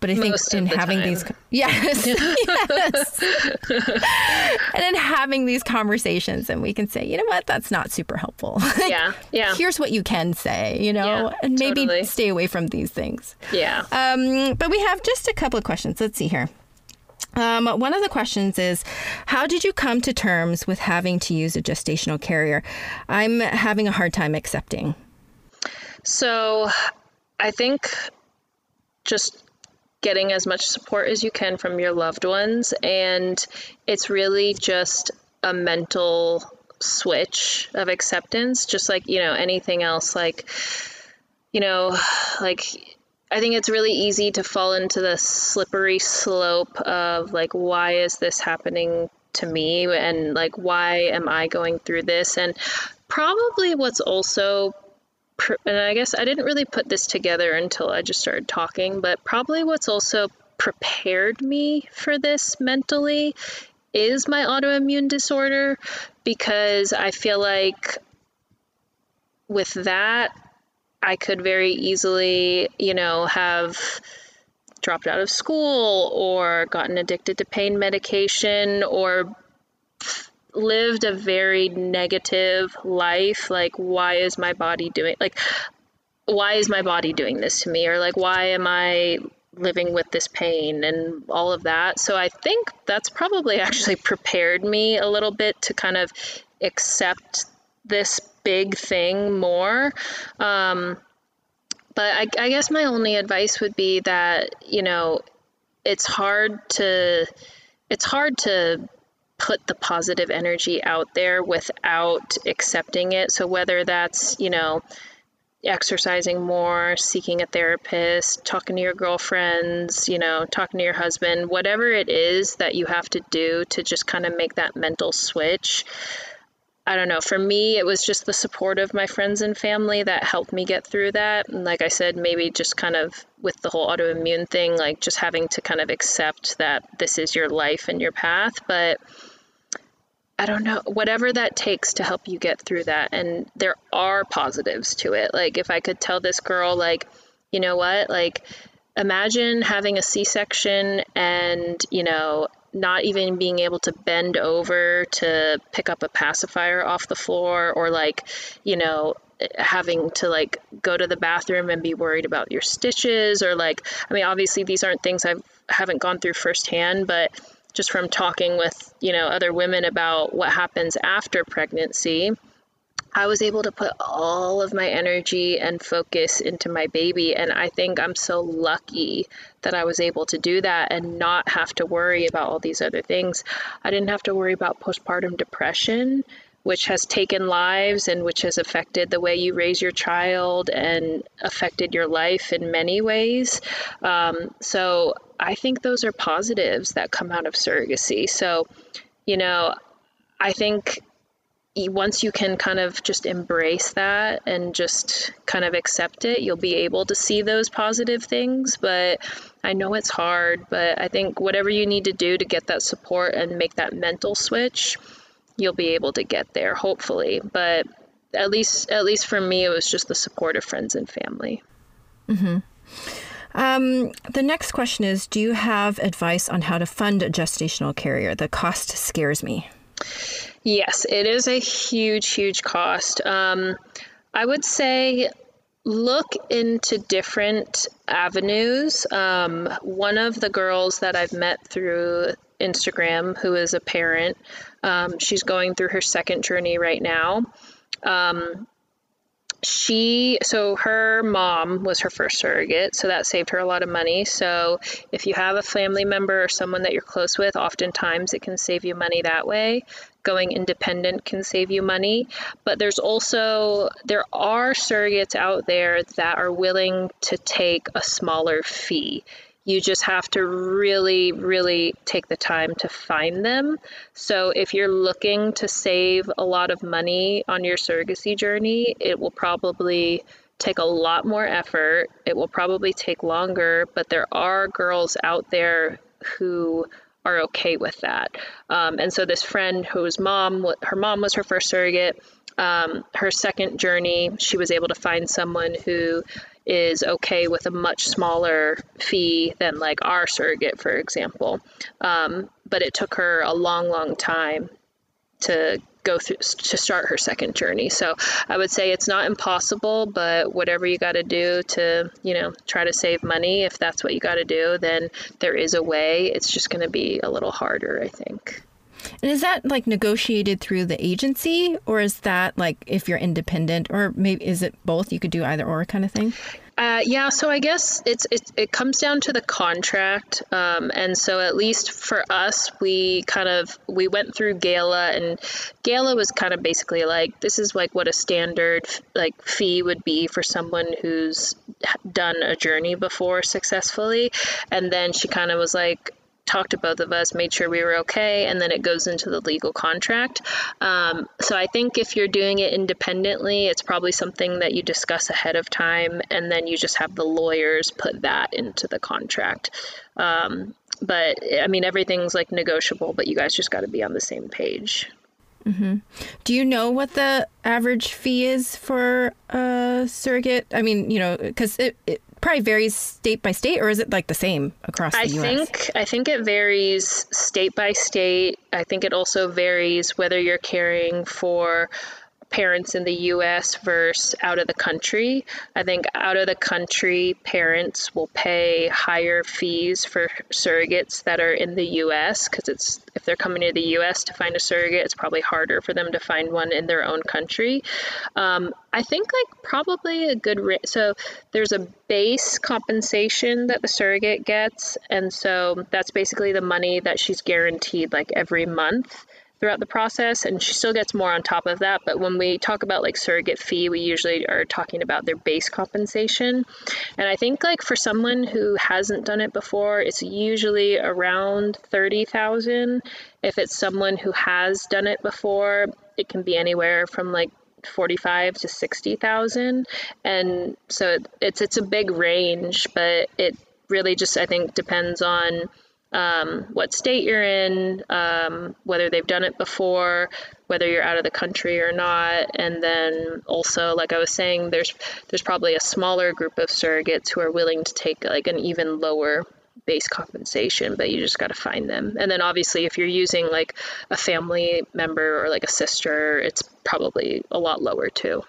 but I think Most of in the having time. these, yes, yes, and in having these conversations, and we can say, you know what, that's not super helpful. Yeah yeah here's what you can say, you know, Yeah, and maybe totally. stay away from these things. yeah Um, but we have just a couple of questions. Let's see here. Um, one of the questions is How did you come to terms with having to use a gestational carrier? I'm having a hard time accepting. So I think just getting as much support as you can from your loved ones. And it's really just a mental switch of acceptance, just like, you know, anything else. Like, you know, like, I think it's really easy to fall into the slippery slope of like, why is this happening to me? And like, why am I going through this? And probably what's also and I guess I didn't really put this together until I just started talking, but probably what's also prepared me for this mentally is my autoimmune disorder because I feel like with that, I could very easily, you know, have dropped out of school or gotten addicted to pain medication or lived a very negative life like why is my body doing like why is my body doing this to me? Or like why am i living with this pain and all of that? So i think that's probably actually prepared me a little bit to kind of accept this big thing more. Um, but I, I guess my only advice would be that you know it's hard to it's hard to put the positive energy out there without accepting it. So whether that's, you know, exercising more, seeking a therapist, talking to your girlfriends, you know, talking to your husband, whatever it is that you have to do to just kind of make that mental switch. I don't know. For me, it was just the support of my friends and family that helped me get through that. And like I said, maybe just kind of with the whole autoimmune thing, like just having to kind of accept that this is your life and your path. But I don't know, whatever that takes to help you get through that. And there are positives to it. Like if I could tell this girl, like, you know what, like, imagine having a C section and, you know, not even being able to bend over to pick up a pacifier off the floor or like, you know, having to like go to the bathroom and be worried about your stitches or like I mean obviously these aren't things I've haven't gone through firsthand but just from talking with, you know, other women about what happens after pregnancy, I was able to put all of my energy and focus into my baby. And I think I'm so lucky that I was able to do that and not have to worry about all these other things. I didn't have to worry about postpartum depression, which has taken lives and which has affected the way you raise your child and affected your life in many ways. Um, so I think those are positives that come out of surrogacy. So, you know, I think once you can kind of just embrace that and just kind of accept it, you'll be able to see those positive things. But I know it's hard, but I think whatever you need to do to get that support and make that mental switch, you'll be able to get there, hopefully. But at least, at least for me, it was just the support of friends and family. Mm-hmm. Um, the next question is Do you have advice on how to fund a gestational carrier? The cost scares me. Yes, it is a huge, huge cost. Um, I would say look into different avenues. Um, one of the girls that I've met through Instagram, who is a parent, um, she's going through her second journey right now. Um, she so her mom was her first surrogate so that saved her a lot of money. So if you have a family member or someone that you're close with oftentimes it can save you money that way. Going independent can save you money. But there's also there are surrogates out there that are willing to take a smaller fee you just have to really, really take the time to find them. So, if you're looking to save a lot of money on your surrogacy journey, it will probably take a lot more effort. It will probably take longer, but there are girls out there who are okay with that. Um, and so, this friend whose mom, her mom was her first surrogate, um, her second journey, she was able to find someone who is okay with a much smaller fee than like our surrogate, for example. Um, but it took her a long, long time to go through to start her second journey. So I would say it's not impossible, but whatever you got to do to, you know, try to save money, if that's what you got to do, then there is a way. It's just going to be a little harder, I think. And is that like negotiated through the agency or is that like if you're independent or maybe is it both? You could do either or kind of thing? Uh, yeah, so I guess it's it, it comes down to the contract, um, and so at least for us, we kind of we went through Gala, and Gala was kind of basically like this is like what a standard like fee would be for someone who's done a journey before successfully, and then she kind of was like, talked to both of us, made sure we were okay, and then it goes into the legal contract. Um, so I think if you're doing it independently, it's probably something that you discuss ahead of time, and then you just have the lawyers put that into the contract. Um, but I mean, everything's like negotiable, but you guys just got to be on the same page. Mm-hmm. Do you know what the average fee is for a surrogate? I mean, you know, because it, it, probably varies state by state, or is it like the same across the I U.S.? think I think it varies state by state. I think it also varies whether you're caring for parents in the US versus out of the country. I think out of the country parents will pay higher fees for surrogates that are in the US because it's if they're coming to the US to find a surrogate, it's probably harder for them to find one in their own country. Um, I think like probably a good so there's a base compensation that the surrogate gets and so that's basically the money that she's guaranteed like every month throughout the process and she still gets more on top of that. But when we talk about like surrogate fee we usually are talking about their base compensation. And i think like for someone who hasn't done it before it's usually around 30,000 if it's someone who has done it before it can be anywhere from like 45 to 60,000 and so it's it's a big range but it really just i think depends on um, what state you're in, um, whether they've done it before, whether you're out of the country or not, and then also, like I was saying, there's there's probably a smaller group of surrogates who are willing to take like an even lower base compensation, but you just got to find them. And then obviously, if you're using like a family member or like a sister, it's probably a lot lower too.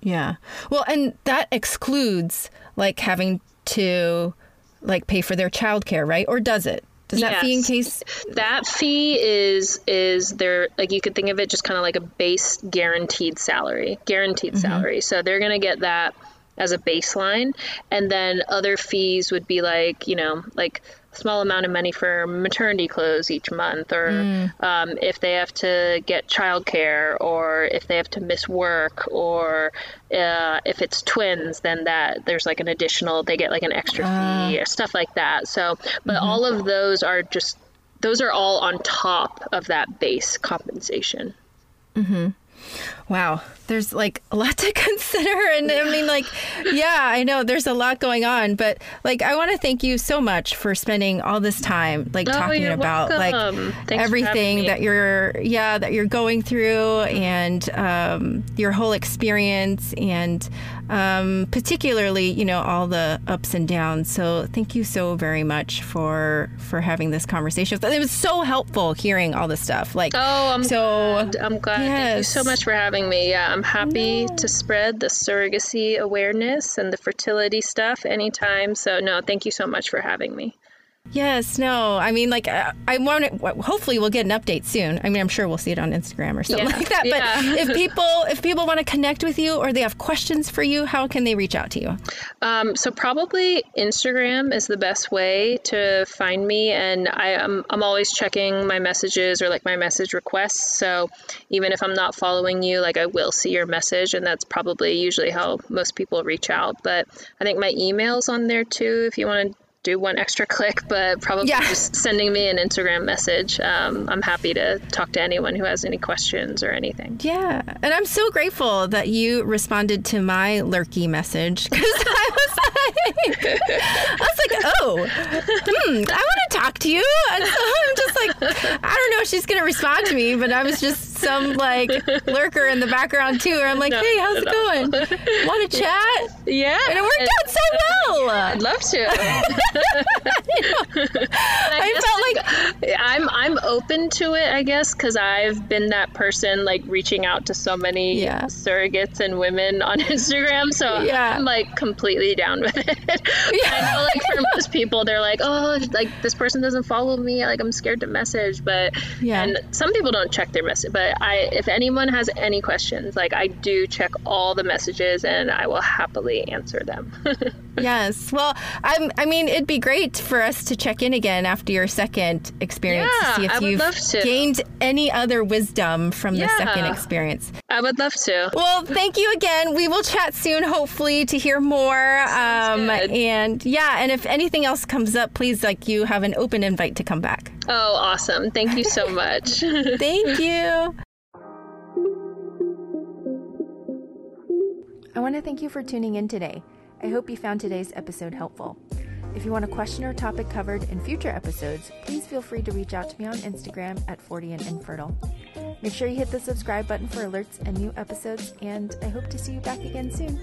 Yeah. Well, and that excludes like having to like pay for their childcare, right? Or does it? Does that yes. fee in case that fee is is there like you could think of it just kind of like a base guaranteed salary, guaranteed mm-hmm. salary. So they're going to get that as a baseline and then other fees would be like, you know, like small amount of money for maternity clothes each month, or mm. um, if they have to get childcare, or if they have to miss work, or uh, if it's twins, then that there's like an additional, they get like an extra uh. fee, or stuff like that. So, but mm-hmm. all of those are just, those are all on top of that base compensation. Mm-hmm. Wow, there's like a lot to consider. And I mean, like, yeah, I know there's a lot going on, but like, I want to thank you so much for spending all this time, like, oh, talking about welcome. like Thanks everything that you're, yeah, that you're going through and um, your whole experience and um, particularly, you know, all the ups and downs. So thank you so very much for for having this conversation. It was so helpful hearing all this stuff. Like, oh, I'm so glad. I'm glad. Yes. Thank you so much for having me. Yeah, I'm happy no. to spread the surrogacy awareness and the fertility stuff anytime. So no, thank you so much for having me. Yes, no. I mean, like, uh, I want to. Hopefully, we'll get an update soon. I mean, I'm sure we'll see it on Instagram or something yeah. like that. But yeah. if people, if people want to connect with you or they have questions for you, how can they reach out to you? Um, so probably Instagram is the best way to find me, and I am I'm always checking my messages or like my message requests. So even if I'm not following you, like I will see your message, and that's probably usually how most people reach out. But I think my email's on there too. If you want to do one extra click, but probably yeah. just sending me an Instagram message. Um, I'm happy to talk to anyone who has any questions or anything. Yeah. And I'm so grateful that you responded to my lurky message because I was like, I was like, oh, hmm, I want to talk to you. And so I'm just like, I don't know if she's going to respond to me, but I was just some like lurker in the background too. Where I'm like, no, hey, how's it going? Want to chat? Yeah. And it worked out so uh, well. I'd love to. I, I felt like I'm I'm open to it, I guess, because I've been that person like reaching out to so many yeah. surrogates and women on Instagram. So yeah. I'm like completely down with it. Yeah. I know, like for most people, they're like, oh, like this person doesn't follow me. Like I'm scared to message, but yeah. And some people don't check their message. But I, if anyone has any questions, like I do check all the messages and I will happily answer them. yes. Well, I'm. I mean. It it'd be great for us to check in again after your second experience yeah, to see if you've gained any other wisdom from yeah. the second experience. I would love to. Well, thank you again. We will chat soon, hopefully, to hear more. Um, and yeah, and if anything else comes up, please, like, you have an open invite to come back. Oh, awesome. Thank you so much. thank you. I want to thank you for tuning in today. I hope you found today's episode helpful. If you want a question or topic covered in future episodes, please feel free to reach out to me on Instagram at 40 and infertile. Make sure you hit the subscribe button for alerts and new episodes, and I hope to see you back again soon.